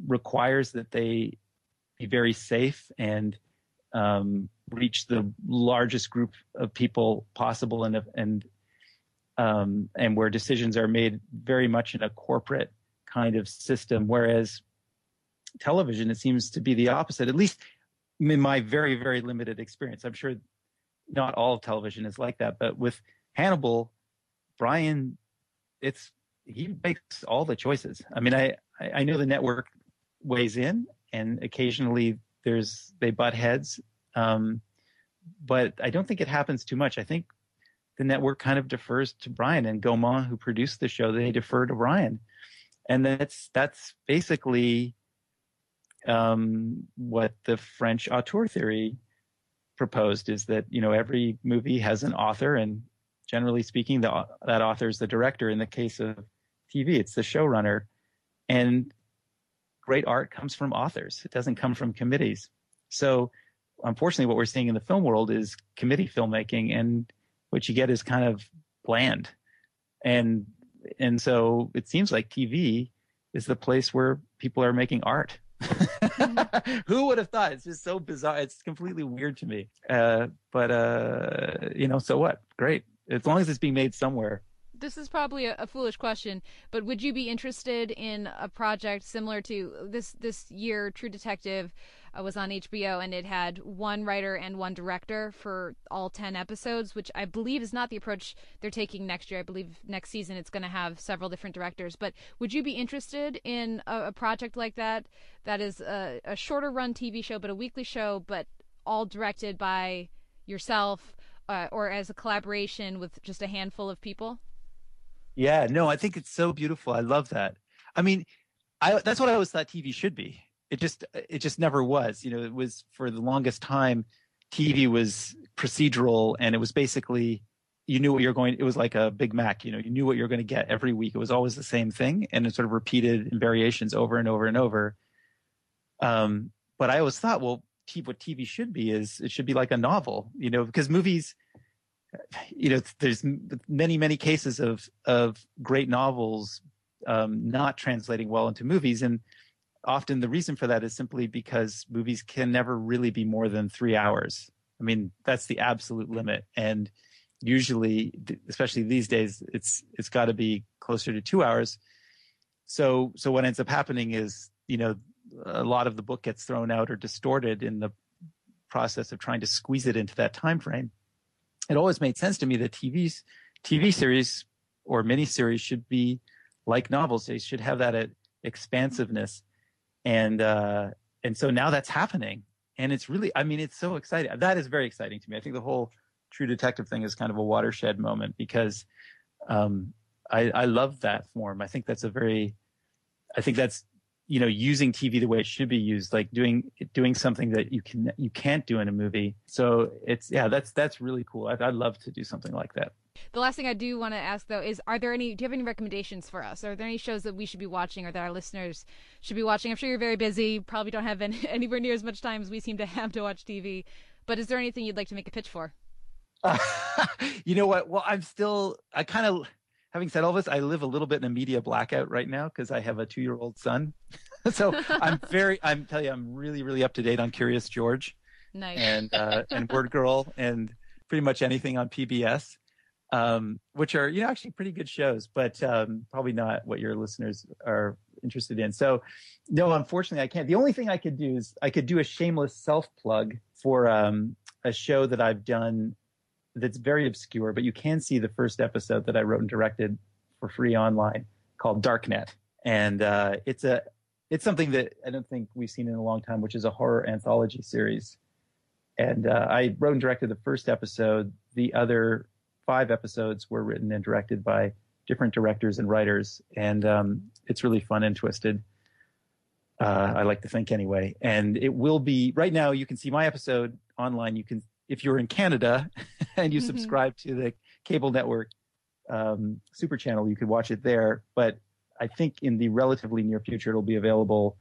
requires that they be very safe and um, reach the largest group of people possible, and and um, and where decisions are made very much in a corporate kind of system. Whereas television, it seems to be the opposite, at least in my very, very limited experience. I'm sure not all television is like that, but with Hannibal, Bryan, it's he makes all the choices. I mean, I I know the network weighs in, and occasionally there's they butt heads, um, but I don't think it happens too much. I think the network kind of defers to Bryan and Gaumont, who produced the show. They defer to Bryan, and that's that's basically um, what the French auteur theory proposed is that you know every movie has an author, and generally speaking, the, that author is the director. In the case of TV, it's the showrunner, and great art comes from authors. It doesn't come from committees. So, unfortunately, what we're seeing in the film world is committee filmmaking, and what you get is kind of bland, and and so it seems like TV is the place where people are making art Who would have thought? It's just so bizarre. It's completely weird to me. Uh, but uh, you know, so what? Great. As long as it's being made somewhere. This is probably a, a, foolish question, but would you be interested in a project similar to this this year? True Detective uh, was on HBO, and it had one writer and one director for all 10 episodes, which I believe is not the approach they're taking next year. I believe next season it's going to have several different directors. But would you be interested in a, a project like that? That is a, a shorter run TV show, but a weekly show, but all directed by yourself uh, or as a collaboration with just a handful of people? Yeah, no, I think it's so beautiful. I love that. I mean, I, that's what I always thought TV should be it just it just never was. You know, it was for the longest time, TV was procedural, and it was basically you knew what you're going. It was like a Big Mac. You know, you knew what you're going to get every week. It was always the same thing, and it sort of repeated in variations over and over and over. Um, but I always thought, well, what TV should be is it should be like a novel, you know, because movies you know, there's many, many cases of of great novels um, not translating well into movies, and often the reason for that is simply because movies can never really be more than three hours. I mean, that's the absolute limit, and usually, especially these days, it's it's got to be closer to two hours. So, so what ends up happening is, you know, a lot of the book gets thrown out or distorted in the process of trying to squeeze it into that time frame. It always made sense to me that TV's TV series or miniseries should be like novels. They should have that uh, expansiveness, and uh, and so now that's happening, and it's really, I mean, it's so exciting. That is very exciting to me. I think the whole True Detective thing is kind of a watershed moment because um, I, I love that form. I think that's a very, I think that's you know using TV the way it should be used, like doing doing something that you can you can't do in a movie. So it's yeah, that's that's really cool. I'd, I'd love to do something like that. The last thing I do want to ask though is, are there any? Do you have any recommendations for us? Are there any shows that we should be watching, or that our listeners should be watching? I'm sure you're very busy, probably don't have any, anywhere near as much time as we seem to have to watch TV. But is there anything you'd like to make a pitch for? Uh, you know what? Well, I'm still. I kind of having said all this, I live a little bit in a media blackout right now because I have a two year old son. so I'm very, I'm tell you, I'm really, really up to date on Curious George. Nice. And, uh, and Word Girl and pretty much anything on PBS, um, which are, you know, actually pretty good shows, but, um, probably not what your listeners are interested in. So no, unfortunately I can't. The only thing I could do is I could do a shameless self plug for, um, a show that I've done that's very obscure, but you can see the first episode that I wrote and directed for free online called Darknet, and uh, it's a it's something that I don't think we've seen in a long time, which is a horror anthology series. And uh, I wrote and directed the first episode. The other five episodes were written and directed by different directors and writers, and um, it's really fun and twisted. Uh, I like to think anyway. And it will be right now. You can see my episode online. You can if you're in Canada and you mm-hmm. subscribe to the cable network um, super channel, you could watch it there. But I think in the relatively near future, it'll be available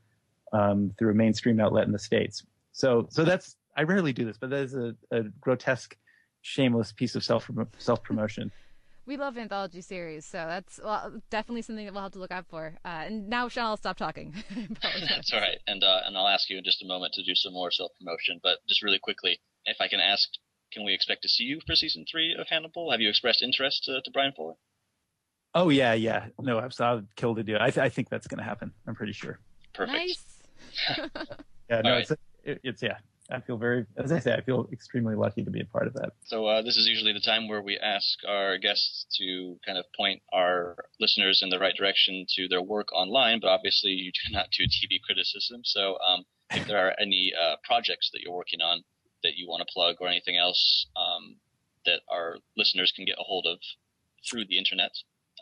um, through a mainstream outlet in the states. So, so that's I rarely do this, but that is a, a grotesque, shameless piece of self self promotion. we love anthology series, so that's well, definitely something that we'll have to look out for. Uh, and now, Sean, I'll stop talking. that's all right, and uh, and I'll ask you in just a moment to do some more self promotion. But just really quickly, if I can ask, can we expect to see you for season three of Hannibal? Have you expressed interest to, to Bryan Fuller? Oh yeah, yeah. No, I would kill to do it. I, th- I think that's going to happen. I'm pretty sure. Perfect. Nice. yeah, no, right. it's, it, it's yeah. I feel very, as I say, I feel extremely lucky to be a part of that. So uh, this is usually the time where we ask our guests to kind of point our listeners in the right direction to their work online. But obviously, you do not do TV criticism. So um, if there are any uh, projects that you're working on that you want to plug or anything else um, that our listeners can get a hold of through the internet.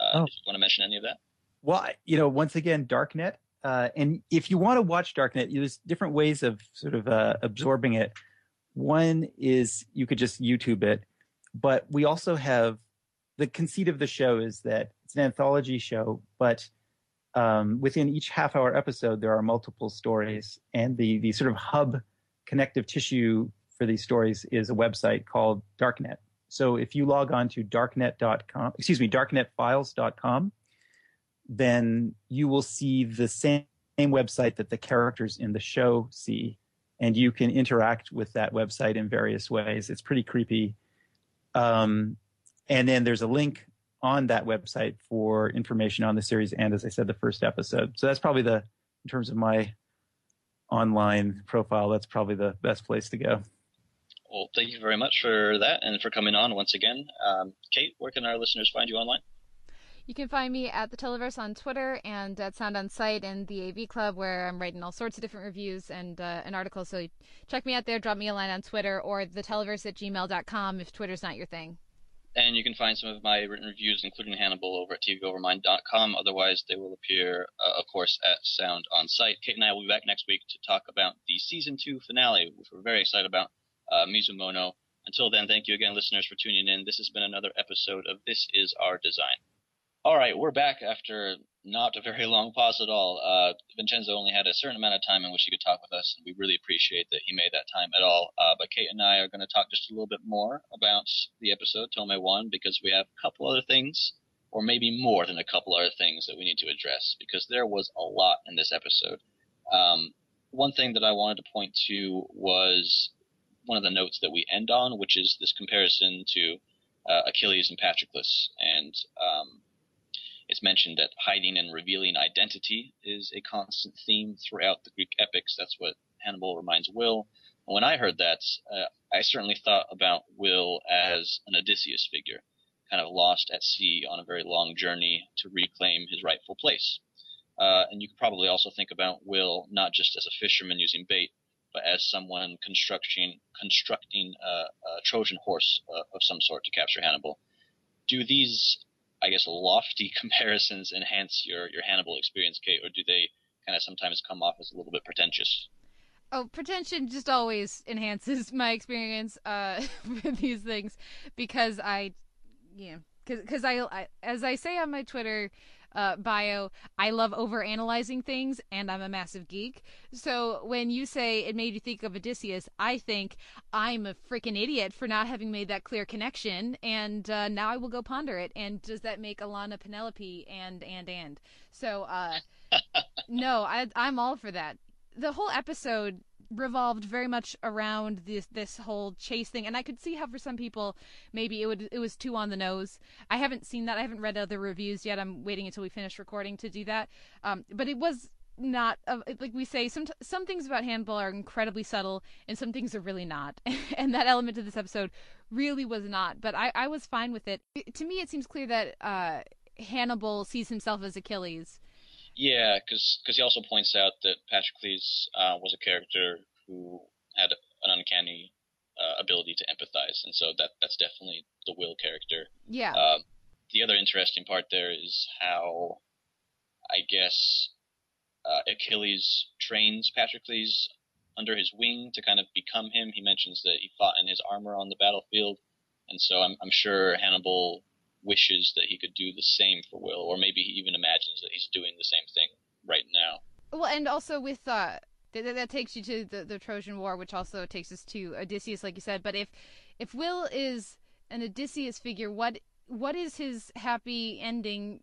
Uh, oh. If you want to mention any of that. Well, you know, once again, Darknet. Uh, and if you want to watch Darknet, there's different ways of sort of uh, absorbing it. One is you could just YouTube it, but we also have the conceit of the show is that it's an anthology show, but um, within each half hour episode, there are multiple stories, and the the sort of hub connective tissue for these stories is a website called Darknet. So if you log on to darknet.com, excuse me, darknetfiles.com, then you will see the same, same website that the characters in the show see, and you can interact with that website in various ways. It's pretty creepy. Um, and then there's a link on that website for information on the series and, as I said, the first episode. So that's probably the, in terms of my online profile, that's probably the best place to go. Well, thank you very much for that and for coming on once again. Um, Kate, where can our listeners find you online? You can find me at the Televerse on Twitter and at Sound on Sight and the AV Club, where I'm writing all sorts of different reviews and uh, an article. So check me out there, drop me a line on Twitter or the theteleverse at gmail.com if Twitter's not your thing. And you can find some of my written reviews, including Hannibal, over at TVOvermind.com. Otherwise, they will appear, uh, of course, at Sound on Sight. Kate and I will be back next week to talk about the season two finale, which we're very excited about uh, Mizumono. Until then, thank you again, listeners, for tuning in. This has been another episode of This Is Our Design. All right, we're back after Not a very long pause at all. Uh, Vincenzo only had a certain amount of time in which he could talk with us, and we really appreciate that he made that time at all. Uh, but Kate and I are going to talk just a little bit more about the episode Tome-wan because we have a couple other things, or maybe more than a couple other things that we need to address because there was a lot in this episode. Um, one thing that I wanted to point to was one of the notes that we end on, which is this comparison to uh, Achilles and Patroclus. And um, it's mentioned that hiding and revealing identity is a constant theme throughout the Greek epics. That's what Hannibal reminds Will. And when I heard that, uh, I certainly thought about Will as an Odysseus figure, kind of lost at sea on a very long journey to reclaim his rightful place. Uh, and you could probably also think about Will not just as a fisherman using bait, but as someone constructing constructing a, a Trojan horse uh, of some sort to capture Hannibal. Do these, I guess, lofty comparisons enhance your your Hannibal experience, Kate, or do they kind of sometimes come off as a little bit pretentious? Oh, pretension just always enhances my experience uh, with these things because I, yeah, because I, I, as I say on my Twitter, uh, bio, I love over analyzing things, and I'm a massive geek. So when you say it made you think of Odysseus, I think I'm a freaking idiot for not having made that clear connection, and uh, now I will go ponder it. And does that make Alana Penelope and and and? So uh, no, I, I'm all for that. The whole episode revolved very much around this this whole chase thing and I could see how for some people maybe it would it was too on the nose. I haven't seen that. I haven't read other reviews yet. I'm waiting until we finish recording to do that. Um, but it was not like we say some some things about Hannibal are incredibly subtle and some things are really not. and that element of this episode really was not, but I I was fine with it. it to me it seems clear that uh, Hannibal sees himself as Achilles yeah, because he also points out that Patroclus uh, was a character who had an uncanny uh, ability to empathize, and so that that's definitely the Will character. Yeah. Um, the other interesting part there is how, I guess, uh, Achilles trains Patroclus under his wing to kind of become him. He mentions that he fought in his armor on the battlefield, and so I'm, I'm sure Hannibal wishes that he could do the same for Will, or maybe he even imagines that he's doing the same thing right now. Well, and also with uh, that, that takes you to the, the Trojan War, which also takes us to Odysseus, like you said. But if if Will is an Odysseus figure, what what is his happy ending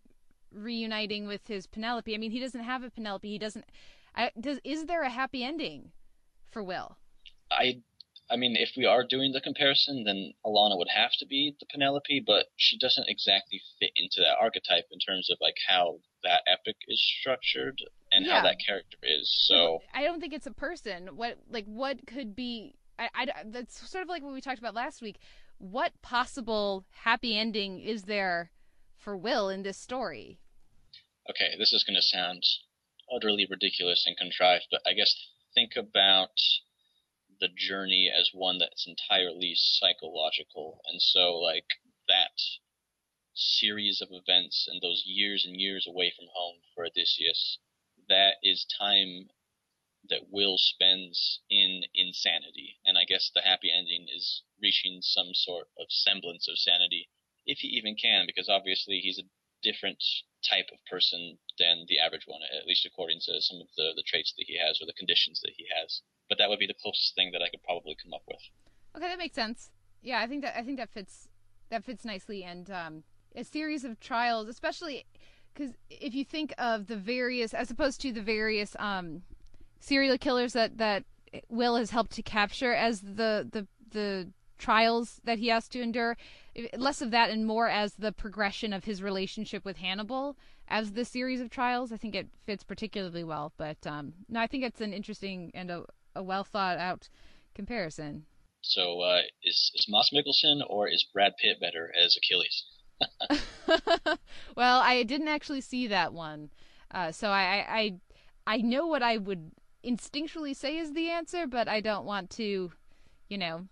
reuniting with his Penelope? I mean, he doesn't have a Penelope. He doesn't. I, does is there a happy ending for Will? I I mean, if we are doing the comparison, then Alana would have to be the Penelope, but she doesn't exactly fit into that archetype in terms of like how that epic is structured and yeah. how that character is. So I don't think it's a person. What like what could be? I, I that's sort of like what we talked about last week. What possible happy ending is there for Will in this story? Okay, this is going to sound utterly ridiculous and contrived, but I guess think about the journey as one that's entirely psychological. And so, like, that series of events and those years and years away from home for Odysseus, that is time that Will spends in insanity. And I guess the happy ending is reaching some sort of semblance of sanity, if he even can, because obviously he's a different type of person than the average one, at least according to some of the, the traits that he has or the conditions that he has but that would be the closest thing that I could probably come up with. Okay, that makes sense. Yeah, I think that I think that fits that fits nicely, and um, a series of trials, especially because if you think of the various, as opposed to the various um, serial killers that that Will has helped to capture as the the the trials that he has to endure, less of that and more as the progression of his relationship with Hannibal as the series of trials. I think it fits particularly well. But um, no, I think it's an interesting and a, a well thought out comparison. So, uh, is is Mads Mikkelsen or is Brad Pitt better as Achilles? well, I didn't actually see that one, uh, so I, I I know what I would instinctually say is the answer, but I don't want to, you know,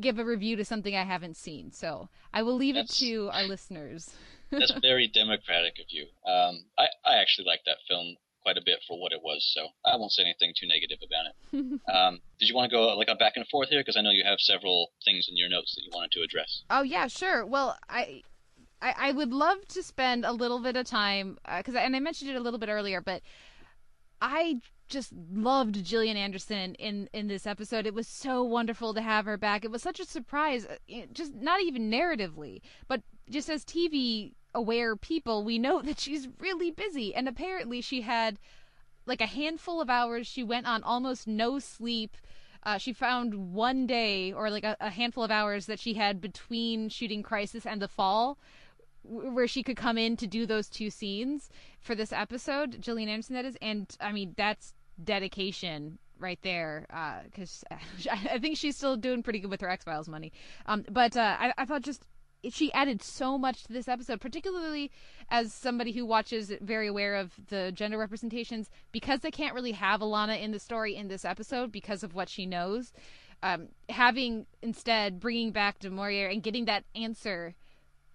give a review to something I haven't seen. So I will leave that's, it to our listeners. that's very democratic of you. Um, I I actually like that film quite a bit for what it was. So I won't say anything too negative about it. um, did you want to go like a back and forth here? Because I know you have several things in your notes that you wanted to address. Oh yeah, sure. Well, I. I, I would love to spend a little bit of time because, uh, and I mentioned it a little bit earlier, but I just loved Gillian Anderson in in this episode. It was so wonderful to have her back. It was such a surprise, uh, just not even narratively, but just as TV aware people, we know that she's really busy, and apparently she had like a handful of hours. She went on almost no sleep. Uh, she found one day or like a, a handful of hours that she had between shooting Crisis and The Fall where she could come in to do those two scenes for this episode, Gillian Anderson, that is. And I mean, that's dedication right there because uh, I think she's still doing pretty good with her X Files money. Um, but uh, I, I thought just she added so much to this episode, particularly as somebody who watches very aware of the gender representations because they can't really have Alana in the story in this episode because of what she knows. Um, having instead bringing back Du Maurier and getting that answer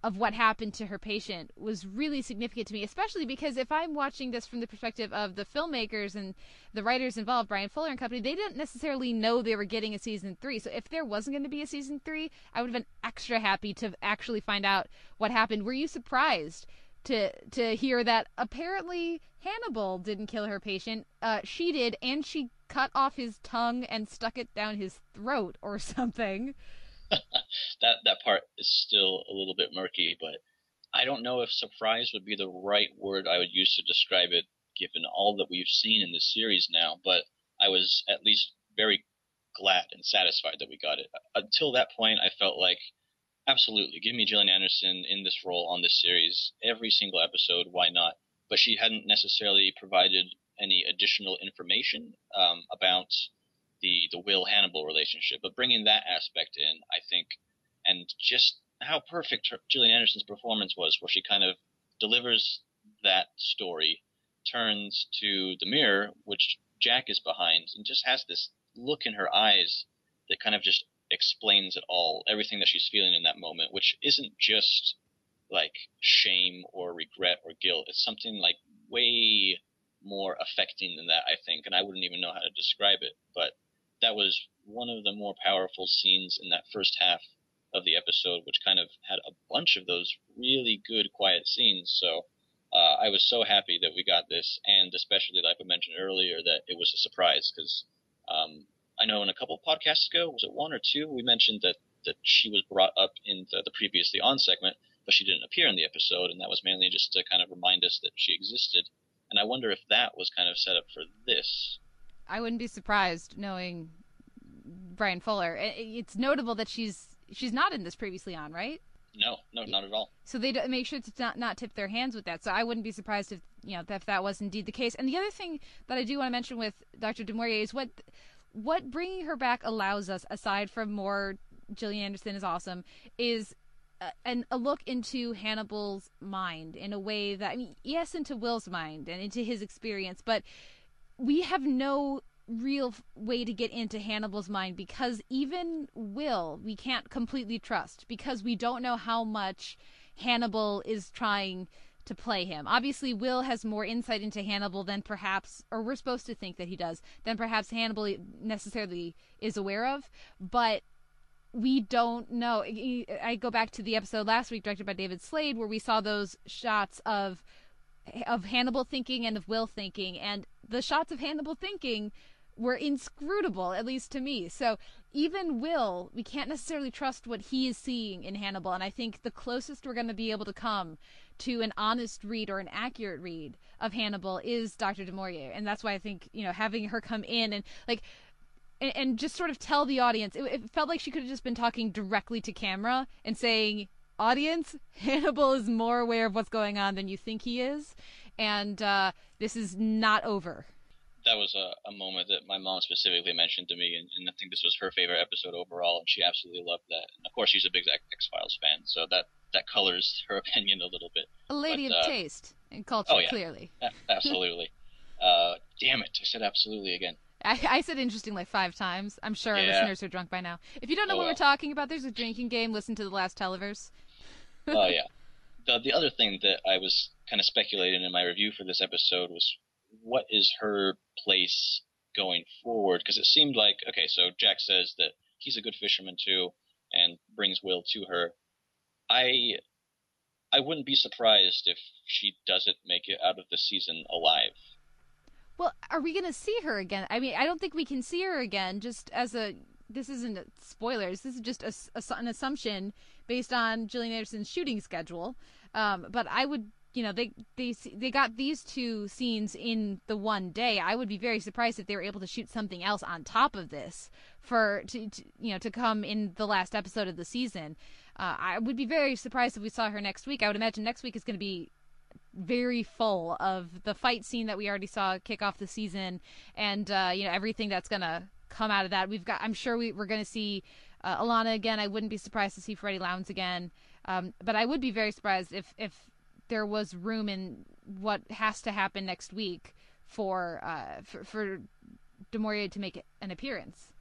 of what happened to her patient was really significant to me, especially because if I'm watching this from the perspective of the filmmakers and the writers involved, Bryan Fuller and company, they didn't necessarily know they were getting a season three. So if there wasn't going to be a season three, I would have been extra happy to actually find out what happened. Were you surprised to to hear that apparently Hannibal didn't kill her patient? Uh, she did, and she cut off his tongue and stuck it down his throat or something. that that part is still a little bit murky, but I don't know if surprise would be the right word I would use to describe it, given all that we've seen in this series now. But I was at least very glad and satisfied that we got it. Until that point, I felt like absolutely give me Gillian Anderson in this role on this series every single episode. Why not? But she hadn't necessarily provided any additional information um, about the the Will Hannibal relationship, but bringing that aspect in, I think, and just how perfect Gillian Anderson's performance was, where she kind of delivers that story, turns to the mirror, which Jack is behind, and just has this look in her eyes that kind of just explains it all, everything that she's feeling in that moment, which isn't just like shame or regret or guilt. It's something like way more affecting than that, I think, and I wouldn't even know how to describe it. But that was one of the more powerful scenes in that first half of the episode, which kind of had a bunch of those really good quiet scenes. So uh, I was so happy that we got this, and especially like I mentioned earlier, that it was a surprise because um, I know in a couple podcasts ago, was it one or two, we mentioned that that she was brought up in the, the previously on segment, but she didn't appear in the episode, and that was mainly just to kind of remind us that she existed. And I wonder if that was kind of set up for this. I wouldn't be surprised knowing Bryan Fuller. It's notable that she's she's not in this previously on, right? No, no, not at all. So they make sure to not, not tip their hands with that. So I wouldn't be surprised if you know if that was indeed the case. And the other thing that I do want to mention with Dr. Du Maurier is what what bringing her back allows us, aside from more Gillian Anderson is awesome, is a, an, a look into Hannibal's mind in a way that I mean, yes, into Will's mind and into his experience, but we have no real way to get into Hannibal's mind because even Will, we can't completely trust because we don't know how much Hannibal is trying to play him. Obviously, Will has more insight into Hannibal than perhaps, or we're supposed to think that he does, than perhaps Hannibal necessarily is aware of. But we don't know. I go back to the episode last week, directed by David Slade, where we saw those shots of of Hannibal thinking and of Will thinking, and the shots of Hannibal thinking were inscrutable, at least to me. So even Will, we can't necessarily trust what he is seeing in Hannibal. And I think the closest we're going to be able to come to an honest read or an accurate read of Hannibal is Dr. Du And that's why I think, you know, having her come in and like, and, and just sort of tell the audience, it, it felt like she could have just been talking directly to camera and saying, audience, Hannibal is more aware of what's going on than you think he is. And uh, this is not over that was a, a moment that my mom specifically mentioned to me, and, and, I think this was her favorite episode overall, and she absolutely loved that. And of course, she's a big X Files fan, so that that colors her opinion a little bit. A lady but, of uh, taste and culture, oh, yeah. clearly. absolutely. uh, damn it! I said absolutely again. I, I, said interesting like five times. I'm sure yeah. our listeners are drunk by now. If you don't know oh, what well. we're talking about, there's a drinking game. Listen to the last Televerse. oh yeah. The the other thing that I was kind of speculating in my review for this episode was what is her place going forward? Because it seemed like okay, so Jack says that he's a good fisherman too, and brings Will to her. I I wouldn't be surprised if she doesn't make it out of the season alive. Well, are we going to see her again? I mean, I don't think we can see her again. Just as a, this isn't spoilers. This is just a, a, an assumption based on Gillian Anderson's shooting schedule. Um, but I would, you know, they they they got these two scenes in the one day. I would be very surprised if they were able to shoot something else on top of this for to, to you know to come in the last episode of the season. Uh, I would be very surprised if we saw her next week. I would imagine next week is going to be very full of the fight scene that we already saw kick off the season, and uh, you know everything that's going to come out of that. We've got. I'm sure we, we're going to see uh, Alana again. I wouldn't be surprised to see Freddie Lounds again, um, but I would be very surprised if if there was room in what has to happen next week for uh, for, for to make an appearance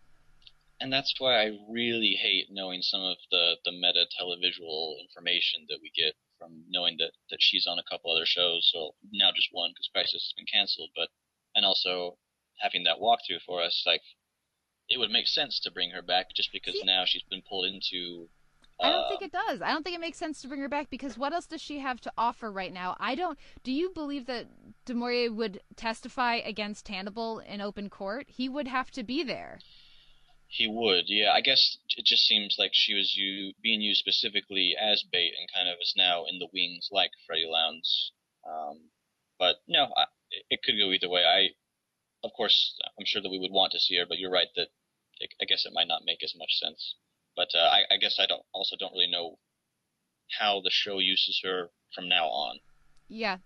and that's why I really hate knowing some of the the meta televisual information that we get from knowing that that she's on a couple other shows. So now just one because Crisis has been canceled, but and also having that walkthrough for us, like it would make sense to bring her back just because See, now she's been pulled into. I don't think it does. I don't think it makes sense to bring her back because what else does she have to offer right now? I don't. Do you believe that Du would testify against Hannibal in open court? He would have to be there. He would, yeah. I guess it just seems like she was u- being used specifically as bait and kind of is now in the wings like Freddie Lounds. Um, but no, I, it could go either way. I, of course, I'm sure that we would want to see her, but you're right that it, I guess it might not make as much sense. But uh, I, I guess I don't also don't really know how the show uses her from now on. Yeah,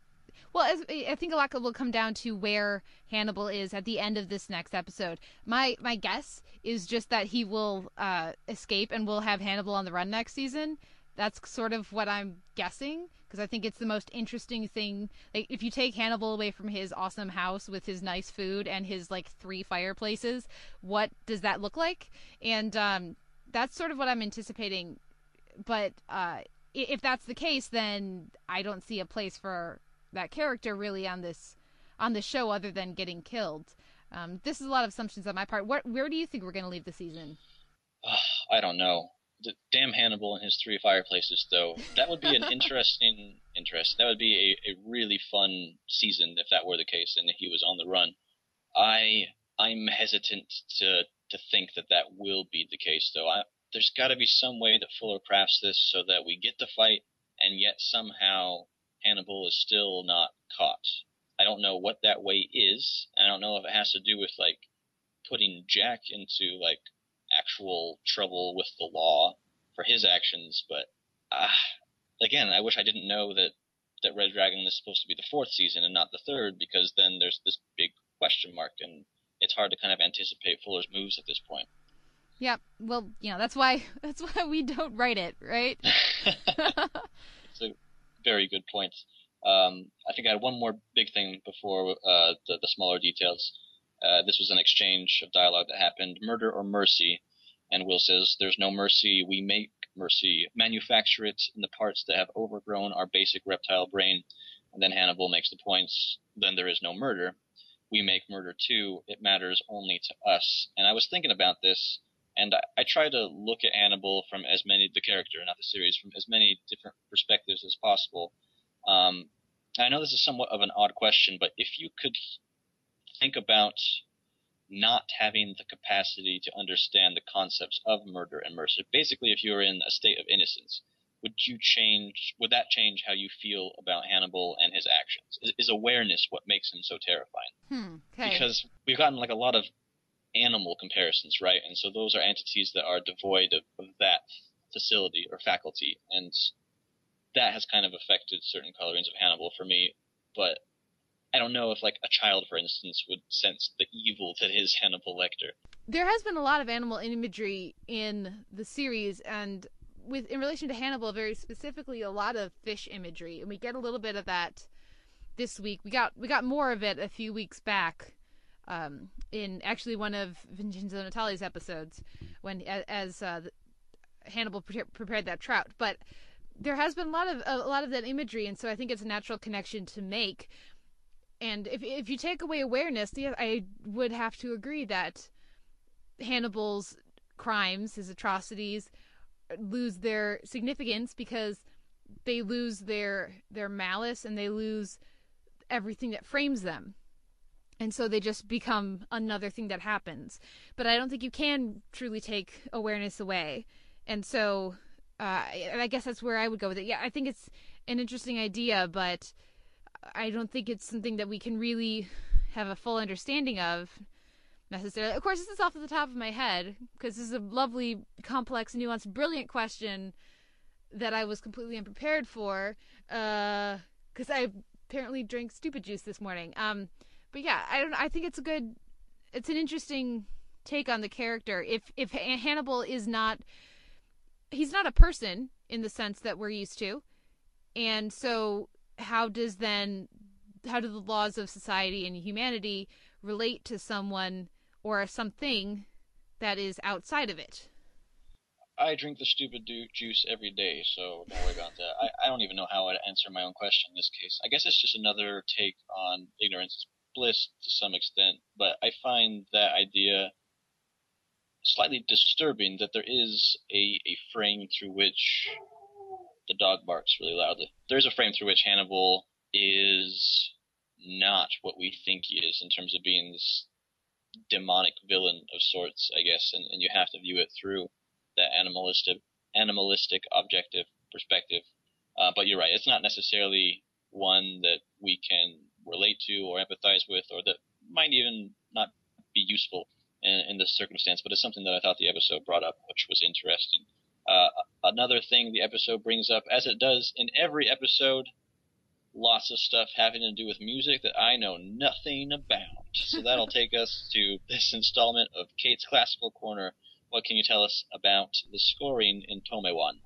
well, I think a lot will come down to where Hannibal is at the end of this next episode. My my guess is just that he will uh, escape and we'll have Hannibal on the run next season. That's sort of what I'm guessing because I think it's the most interesting thing. Like if you take Hannibal away from his awesome house with his nice food and his like three fireplaces, what does that look like? And um, that's sort of what I'm anticipating. But uh, if that's the case, then I don't see a place for that character really on this on the show other than getting killed. Um, this is a lot of assumptions on my part. Where, where do you think we're going to leave the season? Uh, I don't know. The damn Hannibal and his three fireplaces, though. That would be an interesting interest. That would be a, a really fun season if that were the case and he was on the run. I I'm hesitant to to think that that will be the case, though. I, there's got to be some way that Fuller crafts this so that we get the fight and yet somehow Hannibal is still not caught. I don't know what that way is. I don't know if it has to do with like putting Jack into like actual trouble with the law for his actions, but uh, again, I wish I didn't know that that Red Dragon is supposed to be the fourth season and not the third, because then there's this big question mark, and it's hard to kind of anticipate Fuller's moves at this point. Yeah, well, you know that's why that's why we don't write it, right? it's a very good point. Um, I think I had one more big thing before uh, the, the, smaller details. Uh, this was an exchange of dialogue that happened: murder or mercy. And Will says, "There's no mercy. We make mercy. Manufacture it in the parts that have overgrown our basic reptile brain." And then Hannibal makes the points. Then there is no murder. We make murder too. It matters only to us. And I was thinking about this and I, I, try to look at Hannibal from as many the character, not the series, from as many different perspectives as possible. Um, I know this is somewhat of an odd question, but if you could think about not having the capacity to understand the concepts of murder and mercy, basically, if you were in a state of innocence, would you change? Would that change how you feel about Hannibal and his actions? Is, is awareness what makes him so terrifying? Hmm, okay. Because we've gotten like a lot of animal comparisons, right? And so those are entities that are devoid of, of that facility or faculty, and that has kind of affected certain colorings of Hannibal for me. But I don't know if like a child, for instance, would sense the evil that is Hannibal Lecter. There has been a lot of animal imagery in the series, and with in relation to Hannibal, very specifically, a lot of fish imagery, and we get a little bit of that this week. We got we got more of it a few weeks back um, in actually one of Vincenzo Natali's episodes when as uh, Hannibal pre- prepared that trout. But there has been a lot of a lot of that imagery, and so I think it's a natural connection to make. And if if you take away awareness, I would have to agree that Hannibal's crimes, his atrocities, lose their significance because they lose their their malice and they lose everything that frames them. And so they just become another thing that happens. But i don't think you can truly take awareness away. And so uh, i guess that's where i would go with it. Yeah i think it's an interesting idea but i don't think it's something that we can really have a full understanding of necessarily of course this is off the top of my head because this is a lovely complex nuanced brilliant question that i was completely unprepared for because uh, i apparently drank stupid juice this morning um but yeah, I don't. I think it's a good. It's an interesting take on the character. If if Hannibal is not, he's not a person in the sense that we're used to, and so how does then how do the laws of society and humanity relate to someone or something that is outside of it? I drink the stupid juice every day, so don't worry about that. I, I don't even know how I'd answer my own question in this case. I guess it's just another take on ignorance is bliss to some extent, but I find that idea slightly disturbing that there is a, a frame through which the dog barks really loudly. There is a frame through which Hannibal is not what we think he is in terms of being this demonic villain of sorts, I guess, and, and you have to view it through that animalistic animalistic objective perspective. Uh, but you're right, it's not necessarily one that we can relate to or empathize with, or that might even not be useful in, in this circumstance. But it's something that I thought the episode brought up, which was interesting. Uh, another thing the episode brings up, as it does in every episode, lots of stuff having to do with music that I know nothing about. So that'll take us to this installment of Kate's Classical Corner. What can you tell us about the scoring in Tome-wan?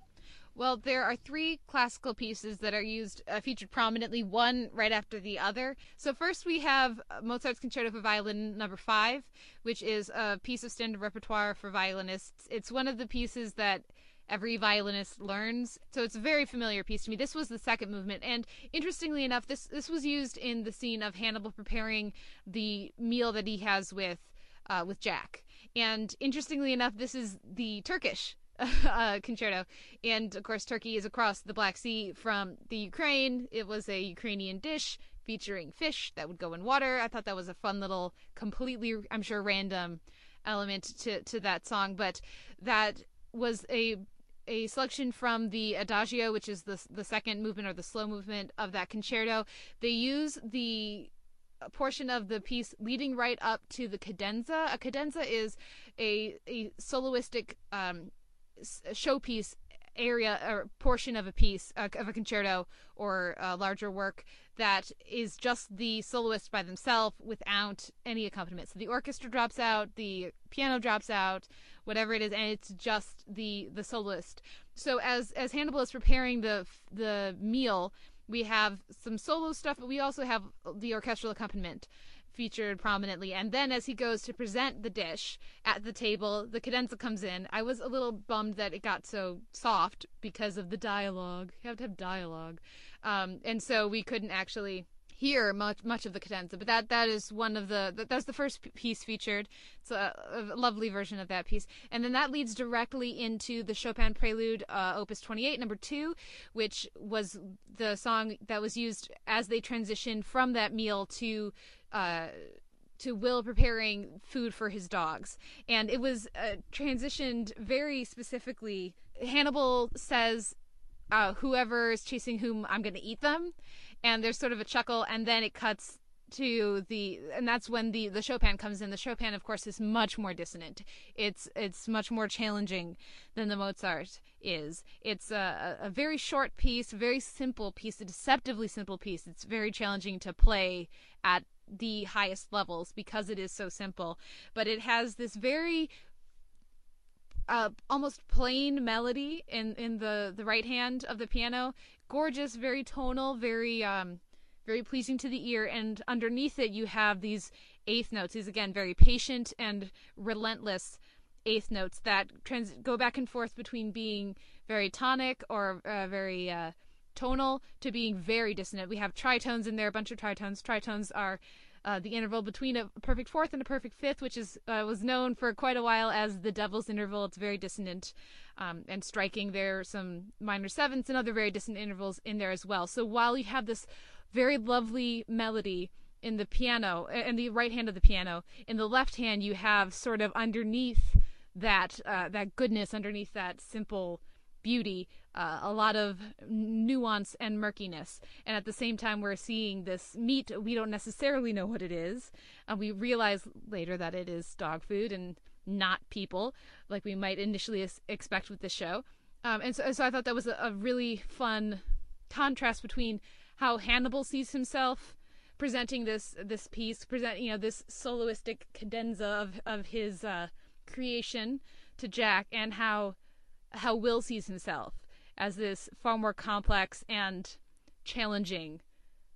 Well, there are three classical pieces that are used, uh, featured prominently, one right after the other. So, first we have Mozart's Concerto for Violin number five, which is a piece of standard repertoire for violinists. It's one of the pieces that every violinist learns. So it's a very familiar piece to me. This was the second movement, and interestingly enough, this this was used in the scene of Hannibal preparing the meal that he has with uh, with Jack. And interestingly enough, this is the Turkish uh, concerto. And of course, Turkey is across the Black Sea from the Ukraine. It was a Ukrainian dish featuring fish that would go in water. I thought that was a fun little, completely, I'm sure, random element to, to that song. But that was a a selection from the adagio, which is the the second movement or the slow movement of that concerto. They use the portion of the piece leading right up to the cadenza. A cadenza is a a soloistic um, showpiece area or portion of a piece uh, of a concerto or a larger work that is just the soloist by themselves without any accompaniment. So the orchestra drops out, the piano drops out, whatever it is, and it's just the the soloist. So as as Hannibal is preparing the the meal, we have some solo stuff, but we also have the orchestral accompaniment featured prominently. And then as he goes to present the dish at the table, the cadenza comes in. I was a little bummed that it got so soft because of the dialogue. You have to have dialogue. Um, and so we couldn't actually hear much much of the cadenza, but that that is one of the that's the first piece featured. It's a, a, lovely version of that piece, and then that leads directly into the Chopin Prelude, uh, Opus 28, number two, which was the song that was used as they transitioned from that meal to uh, to Will preparing food for his dogs. And it was uh, transitioned very specifically. Hannibal says, uh, Whoever is chasing whom, I'm going to eat them. And there's sort of a chuckle, and then it cuts to the and that's when the the Chopin comes in. The Chopin, of course, is much more dissonant. It's it's much more challenging than the Mozart is. It's a, a very short piece, very simple piece, a deceptively simple piece. It's very challenging to play at the highest levels because it is so simple. But it has this very uh, almost plain melody in in the the right hand of the piano. Gorgeous, very tonal, very um, very pleasing to the ear. And underneath it, you have these eighth notes. These again very patient and relentless eighth notes that trans- go back and forth between being very tonic or uh, very uh, tonal to being very dissonant. We have tritones in there, a bunch of tritones. Tritones are uh, the interval between a perfect fourth and a perfect fifth, which is uh, was known for quite a while as the Devil's interval. It's very dissonant um, and striking. There are some minor sevenths and other very dissonant intervals in there as well. So while you have this very lovely melody in the piano, in the right hand of the piano, in the left hand you have sort of underneath that uh, that goodness, underneath that simple beauty, uh, a lot of nuance and murkiness. And at the same time, we're seeing this meat. We don't necessarily know what it is. And we realize later that it is dog food and not people, like we might initially expect with this show. Um, and so, so I thought that was a, a really fun contrast between how Hannibal sees himself presenting this this piece, present you know this soloistic cadenza of of his uh, creation to Jack, and how how Will sees himself as this far more complex and challenging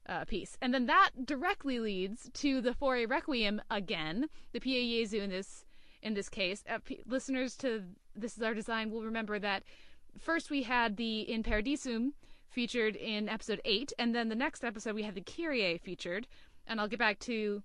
uh, piece. And then that directly leads to the Fauré Requiem again, the Pie Jesu in this in this case. Uh, p- listeners to This Is Our Design will remember that first we had the In Paradisum featured in episode 8, and then the next episode we had the Kyrie featured, and I'll get back to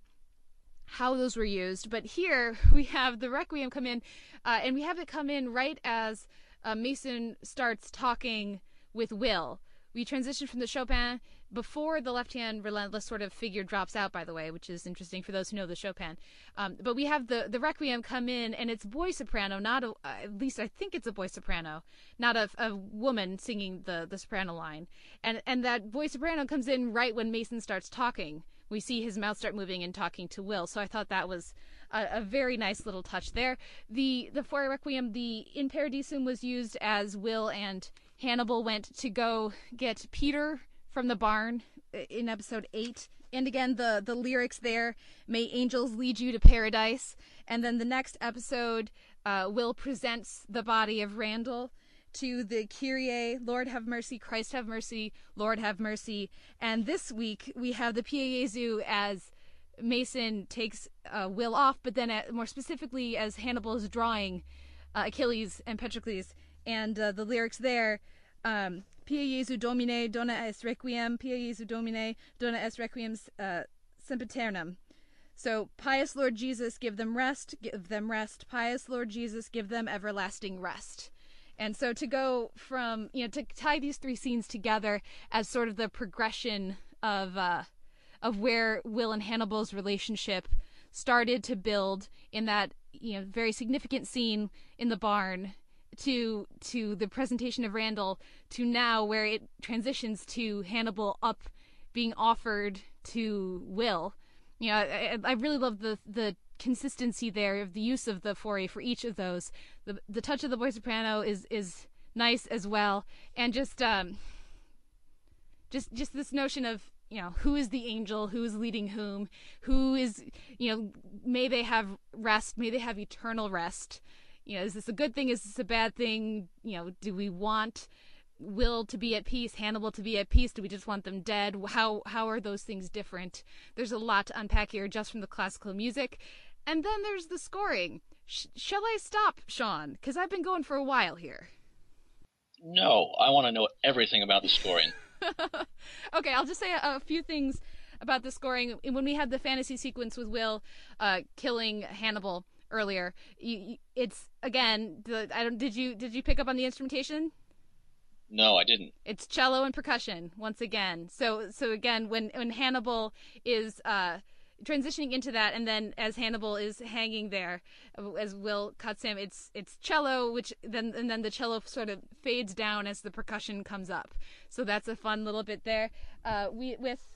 how those were used. But here we have the Requiem come in, uh, and we have it come in right as uh, Mason starts talking with Will. We transition from the Chopin before the left hand relentless sort of figure drops out, by the way, which is interesting for those who know the Chopin. Um, but we have the, the Requiem come in, and it's boy soprano, not a, uh, at least I think it's a boy soprano, not a, a woman singing the, the soprano line. And, and that boy soprano comes in right when Mason starts talking. We see his mouth start moving and talking to Will. So I thought that was a, a, very nice little touch there. The the Fauré Requiem, the In Paradisum was used as Will and Hannibal went to go get Peter from the barn in episode eight. And again, the the lyrics there, "May angels lead you to paradise." And then the next episode, uh, Will presents the body of Randall to the Kyrie, Lord have mercy, Christ have mercy, Lord have mercy. And this week we have the Pie Jesu as Mason takes uh, Will off, but then at, more specifically as Hannibal is drawing uh, Achilles and Patroclus, and uh, the lyrics there, um, Pie Jesu Domine, dona est requiem, Pie Jesu Domine, dona est requiem uh, sempiternum. So, pious Lord Jesus, give them rest, give them rest. Pious Lord Jesus, give them everlasting rest. And so to go from, you know, to tie these three scenes together as sort of the progression of, uh, of where Will and Hannibal's relationship started to build in that you know very significant scene in the barn to to the presentation of Randall to now where it transitions to Hannibal up being offered to Will. You know, I, I really love the the consistency there of the use of the Fauré for each of those. The the touch of the boy soprano is is nice as well, and just um just just this notion of you know who is the angel who is leading whom who is you know may they have rest may they have eternal rest. You know is this a good thing? Is this a bad thing? You know do we want will to be at peace hannibal to be at peace? Do we just want them dead? How how are those things different? There's a lot to unpack here just from the classical music. And then there's the scoring. Sh- shall i stop sean? Because i've been going for a while here. No i want to know everything about the scoring okay, I'll just say a, a, few things about the scoring. When we had the fantasy sequence with Will uh, killing Hannibal earlier, you, it's again. The, I don't. Did you did you pick up on the instrumentation? No, I didn't. It's cello and percussion once again. So so again, when when Hannibal is uh, transitioning into that, and then as Hannibal is hanging there, as Will cuts him, it's it's cello, which then and then the cello sort of fades down as the percussion comes up. So that's a fun little bit there. Uh, we with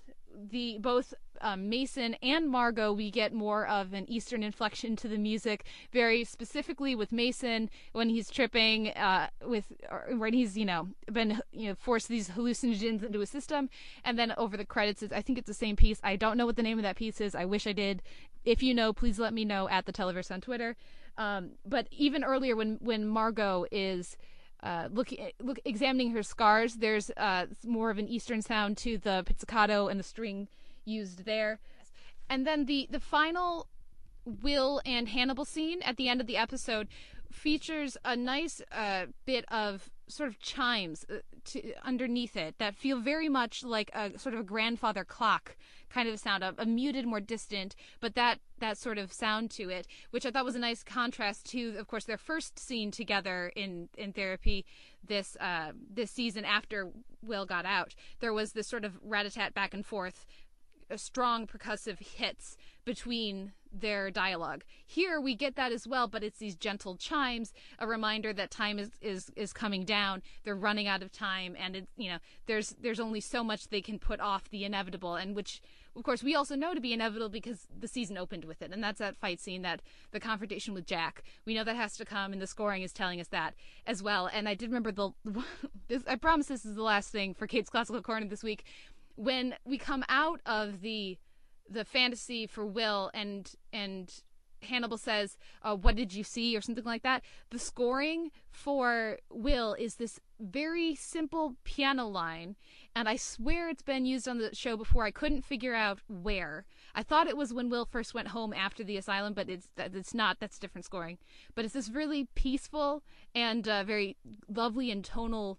the both um, Mason and Margot, we get more of an Eastern inflection to the music. Very specifically with Mason when he's tripping, uh, with when he's you know been you know forced these hallucinogens into his system, and then over the credits, I think it's the same piece. I don't know what the name of that piece is. I wish I did. If you know, please let me know at the Televerse on Twitter. Um, but even earlier, when when Margot is uh, looking look examining her scars. There's uh, more of an Eastern sound to the pizzicato and the string used there. And then the the final Will and Hannibal scene at the end of the episode features a nice uh, bit of sort of chimes uh, to, underneath it that feel very much like a sort of a grandfather clock kind of a sound, a, a, muted, more distant, but that that sort of sound to it, which I thought was a nice contrast to, of course, their first scene together in in therapy this uh, this season after Will got out. There was this sort of rat a tat back and forth, strong percussive hits between their dialogue. Here we get that as well, but it's these gentle chimes, a reminder that time is is is coming down. They're running out of time, and it, you know there's there's only so much they can put off the inevitable, and which of course we also know to be inevitable because the season opened with it, and that's that fight scene, that the confrontation with Jack. We know that has to come, and the scoring is telling us that as well. And I did remember the this. I promise this is the last thing for Kate's classical corner this week. When we come out of the the fantasy for Will and and Hannibal says, uh, "What did you see?" or something like that. The scoring for Will is this very simple piano line, and I swear it's been used on the show before. I couldn't figure out where. I thought it was when Will first went home after the asylum, but it's it's not. That's different scoring. But it's this really peaceful and uh, very lovely and tonal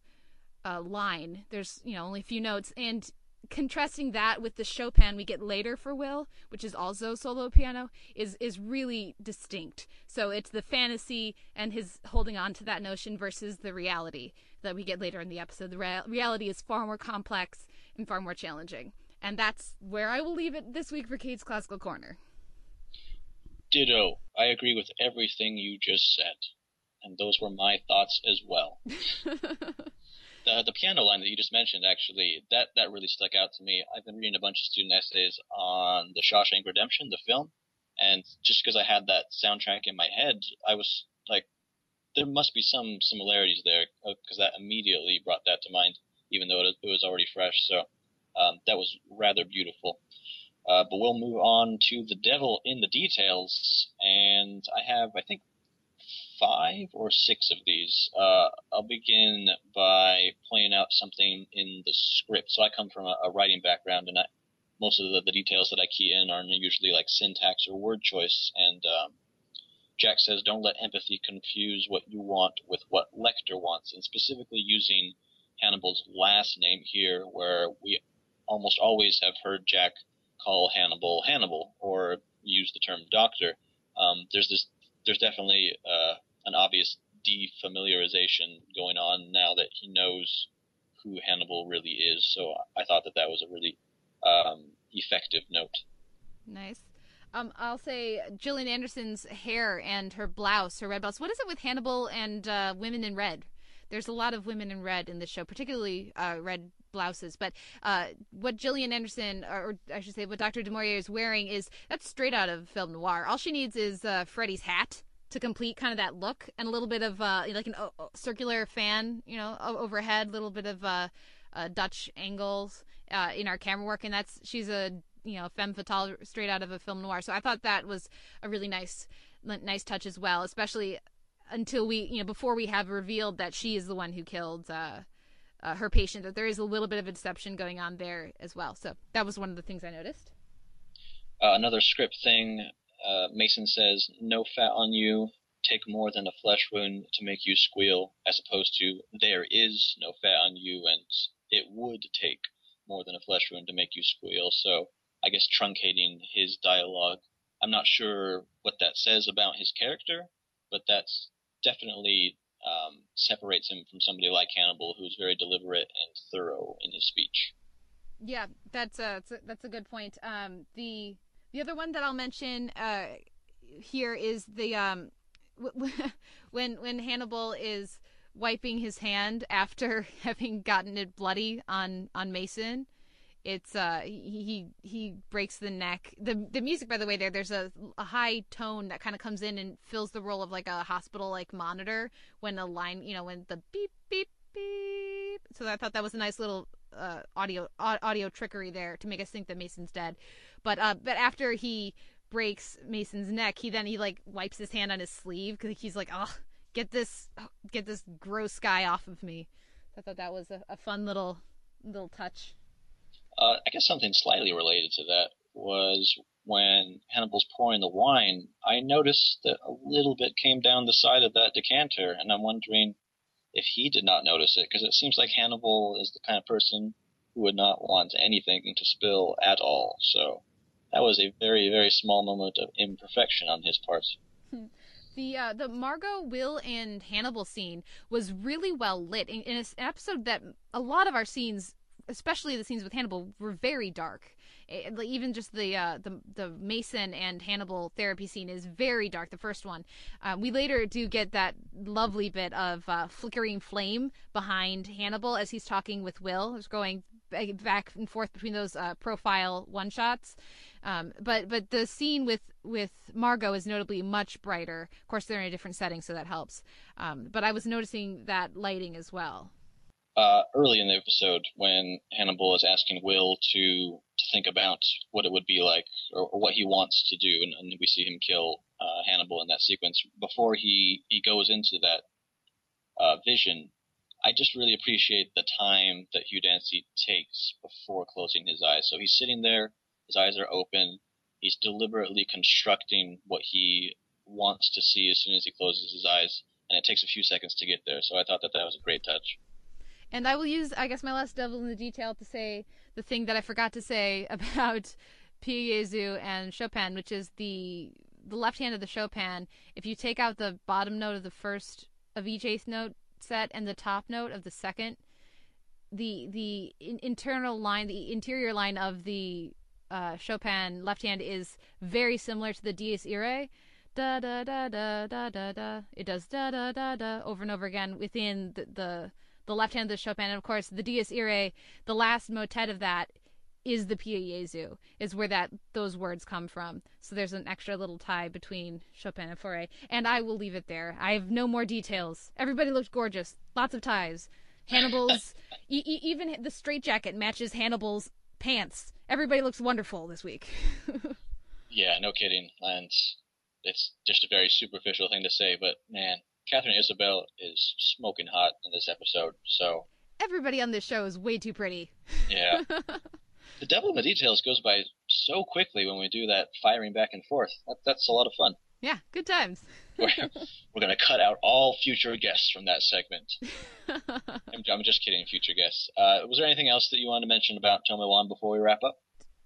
uh, line. There's you know only a few notes, and contrasting that with the Chopin we get later for Will, which is also solo piano, is is really distinct. So it's the fantasy and his holding on to that notion versus the reality that we get later in the episode. The rea- reality is far more complex and far more challenging. And that's where I will leave it this week for Kate's Classical Corner. Ditto. I agree with everything you just said. And those were my thoughts as well. the the piano line that you just mentioned actually that that really stuck out to me. I've been reading a bunch of student essays on the Shawshank Redemption, the film, and just because I had that soundtrack in my head, I was like, there must be some similarities there because uh, that immediately brought that to mind, even though it, it was already fresh. So um, that was rather beautiful. Uh, but we'll move on to the devil in the details, and I have I think five or six of these. Uh, I'll begin by pointing out something in the script. So I come from a, a writing background, and I, most of the, the, details that I key in are usually like syntax or word choice. And um, Jack says, "Don't let empathy confuse what you want with what Lecter wants," and specifically using Hannibal's last name here, where we almost always have heard Jack call Hannibal Hannibal or use the term doctor. Um, there's this there's definitely uh, an obvious defamiliarization going on now that he knows who Hannibal really is. So I thought that that was a really um, effective note. Nice. Um, I'll say Gillian Anderson's hair and her blouse, her red blouse. What is it with Hannibal and uh, women in red? There's a lot of women in red in this show, particularly uh, red blouses. But uh, what Gillian Anderson, or I should say, what Dr. Du Maurier is wearing is that's straight out of film noir. All she needs is uh, Freddie's hat to complete kind of that look and a little bit of uh, like an uh, circular fan, you know, overhead, a little bit of uh, uh, Dutch angles uh, in our camera work, and that's she's a you know femme fatale straight out of a film noir. So I thought that was a really nice nice touch as well, especially until we, you know, before we have revealed that she is the one who killed uh, uh, her patient, that there is a little bit of a deception going on there as well. So that was one of the things I noticed. Uh, another script thing uh, Mason says, no fat on you, take more than a flesh wound to make you squeal, as opposed to there is no fat on you and it would take more than a flesh wound to make you squeal. So I guess truncating his dialogue. I'm not sure what that says about his character, but that's definitely um, separates him from somebody like Hannibal, who's very deliberate and thorough in his speech. Yeah, that's a that's a, good point. Um, the the other one that I'll mention uh, here is the um, when when Hannibal is wiping his hand after having gotten it bloody on on Mason it's uh he he breaks the neck. The the music by the way there there's a, a high tone that kind of comes in and fills the role of like a hospital like monitor when a line you know when the beep beep beep. So i thought that was a nice little uh audio audio trickery there to make us think that mason's dead. But uh but after he breaks mason's neck he then he like wipes his hand on his sleeve because he's like oh get this get this gross guy off of me. I thought that was a, a fun little little touch uh, I guess something slightly related to that was when Hannibal's pouring the wine. I noticed that a little bit came down the side of that decanter, and I'm wondering if he did not notice it, because it seems like Hannibal is the kind of person who would not want anything to spill at all. So that was a very, very small moment of imperfection on his part. The uh, the Margot, Will, and Hannibal scene was really well lit in, in an episode that a lot of our scenes, especially the scenes with Hannibal, were very dark. It, even just the uh, the the Mason and Hannibal therapy scene is very dark. The first one, uh, we later do get that lovely bit of uh, flickering flame behind Hannibal as he's talking with Will. It's going back and forth between those uh, profile one shots. Um, but but the scene with with Margot is notably much brighter. Of course, they're in a different setting, so that helps. Um, but I was noticing that lighting as well. Uh, early in the episode, when Hannibal is asking Will to to think about what it would be like or, or what he wants to do, and, and we see him kill uh, Hannibal in that sequence. Before he he goes into that uh, vision, I just really appreciate the time that Hugh Dancy takes before closing his eyes. So he's sitting there his eyes are open. He's deliberately constructing what he wants to see as soon as he closes his eyes, and it takes a few seconds to get there. So I thought that that was a great touch. And I will use, I guess, my last devil in the detail to say the thing that I forgot to say about Pie Jesu and Chopin, which is the the left hand of the Chopin. If you take out the bottom note of the first of each eighth note set and the top note of the second, the the in, internal line, the interior line of the uh, Chopin left hand is very similar to the Dies Irae. Da da da da da da da. It does da da da da over and over again within the the, the left hand of the Chopin, and of course the Dies Irae, the last motet of that is the Pie Jesu, is where that those words come from. So there's an extra little tie between Chopin and Fauré. And I will leave it there. I have no more details. Everybody looked gorgeous. Lots of ties. Hannibal's e- even the straitjacket matches Hannibal's pants. Everybody looks wonderful this week. yeah, no kidding. And it's just a very superficial thing to say, but man, Katharine Isabelle is smoking hot in this episode. So everybody on this show is way too pretty. Yeah. the devil in the details goes by so quickly when we do that firing back and forth. That, that's a lot of fun. Yeah, good times. we're, we're going to cut out all future guests from that segment. I'm, I'm, just kidding, future guests. Uh, was there anything else that you wanted to mention about Tome-wan before we wrap up?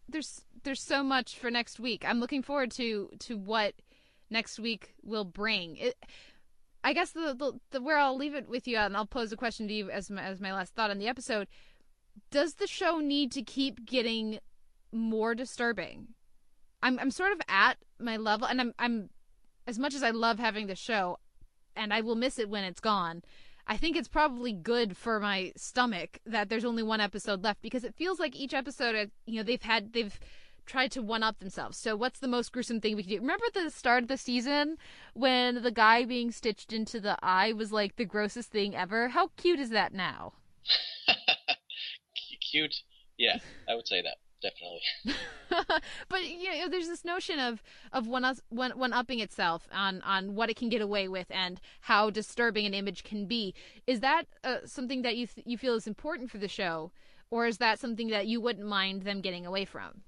There's there's so much for next week. I'm looking forward to to what next week will bring. It, I guess the, the, the where I'll leave it with you, and I'll pose a question to you as my, as my last thought on the episode. Does the show need to keep getting more disturbing? I'm I'm sort of at my level, and I'm I'm as much as I love having the show, and I will miss it when it's gone. I think it's probably good for my stomach that there's only one episode left because it feels like each episode, uh, you know, they've had they've tried to one up themselves. So what's the most gruesome thing we can do? Remember the start of the season when the guy being stitched into the eye was like the grossest thing ever? How cute is that now? cute. Yeah, I would say that definitely. but you know, there's this notion of of one us one one upping itself on on what it can get away with and how disturbing an image can be. Is that uh, something that you th- you feel is important for the show, or is that something that you wouldn't mind them getting away from?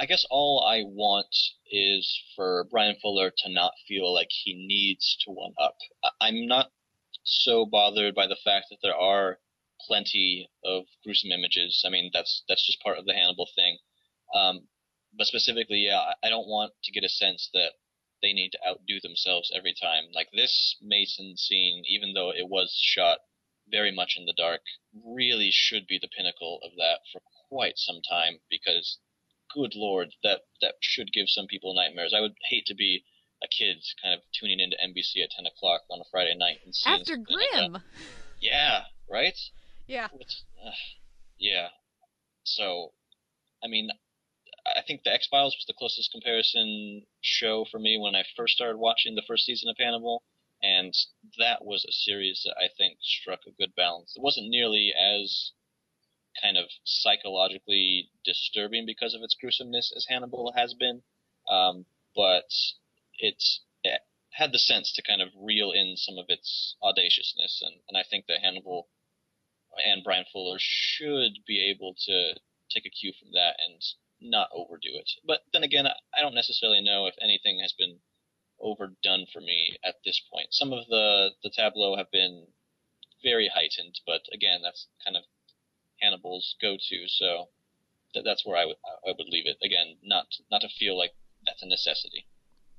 I guess all I want is for Bryan Fuller to not feel like he needs to one up. I'm not so bothered by the fact that there are plenty of gruesome images. I mean, that's that's just part of the Hannibal thing. Um, but specifically, yeah, I don't want to get a sense that they need to outdo themselves every time. Like this Mason scene, even though it was shot very much in the dark, really should be the pinnacle of that for quite some time because good lord, that that should give some people nightmares. I would hate to be a kid kind of tuning into NBC at ten o'clock on a Friday night and seeing after Grimm. Like yeah, right. Yeah. Uh, yeah. So, I mean, I think the X Files was the closest comparison show for me when I first started watching the first season of Hannibal, and that was a series that I think struck a good balance. It wasn't nearly as kind of psychologically disturbing because of its gruesomeness as Hannibal has been, um, but it's it had the sense to kind of reel in some of its audaciousness, and, and I think that Hannibal and Bryan Fuller should be able to take a cue from that and not overdo it. But then again, I don't necessarily know if anything has been overdone for me at this point. Some of the the tableau have been very heightened. But again, that's kind of Hannibal's go-to. So th- that's where I would I would leave it. Again, not not to feel like that's a necessity.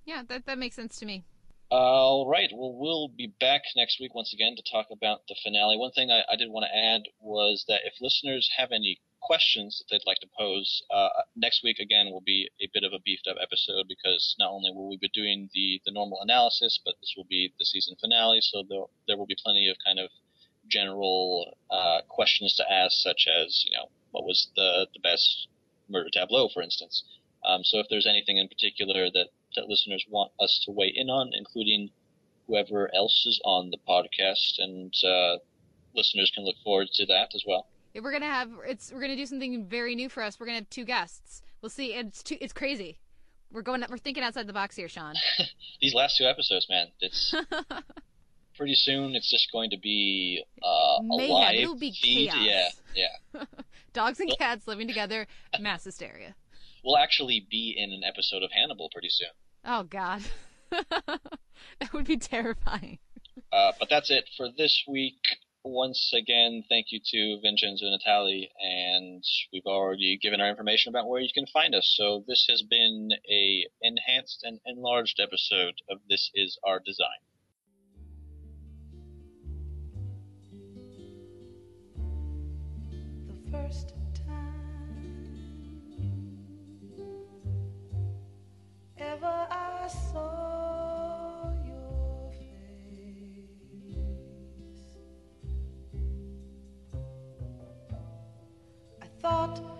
Yeah, that that makes sense to me. All right. Well, we'll be back next week once again to talk about the finale. One thing I, I did want to add was that if listeners have any questions that they'd like to pose, uh, next week again will be a bit of a beefed up episode because not only will we be doing the, the normal analysis, but this will be the season finale, so there, there will be plenty of kind of general uh, questions to ask, such as, you know, what was the, the best murder tableau, for instance. Um, so if there's anything in particular that, that listeners want us to weigh in on, including whoever else is on the podcast, and uh, listeners can look forward to that as well. Yeah, we're gonna have it's we're gonna do something very new for us. We're gonna have two guests. We'll see. It's too, it's crazy. We're going. We're thinking outside the box here, Sean. These last two episodes, man, it's pretty soon. It's just going to be uh, a Mayhem. live It'll be feed. chaos. Yeah, yeah. Dogs and cats living together, mass hysteria. We'll actually be in an episode of Hannibal pretty soon. Oh God, that would be terrifying. Uh, but that's it for this week. Once again, thank you to Vincenzo and Natali, and we've already given our information about where you can find us. So this has been a enhanced and enlarged episode of This Is Our Design. First time ever I saw your face. I thought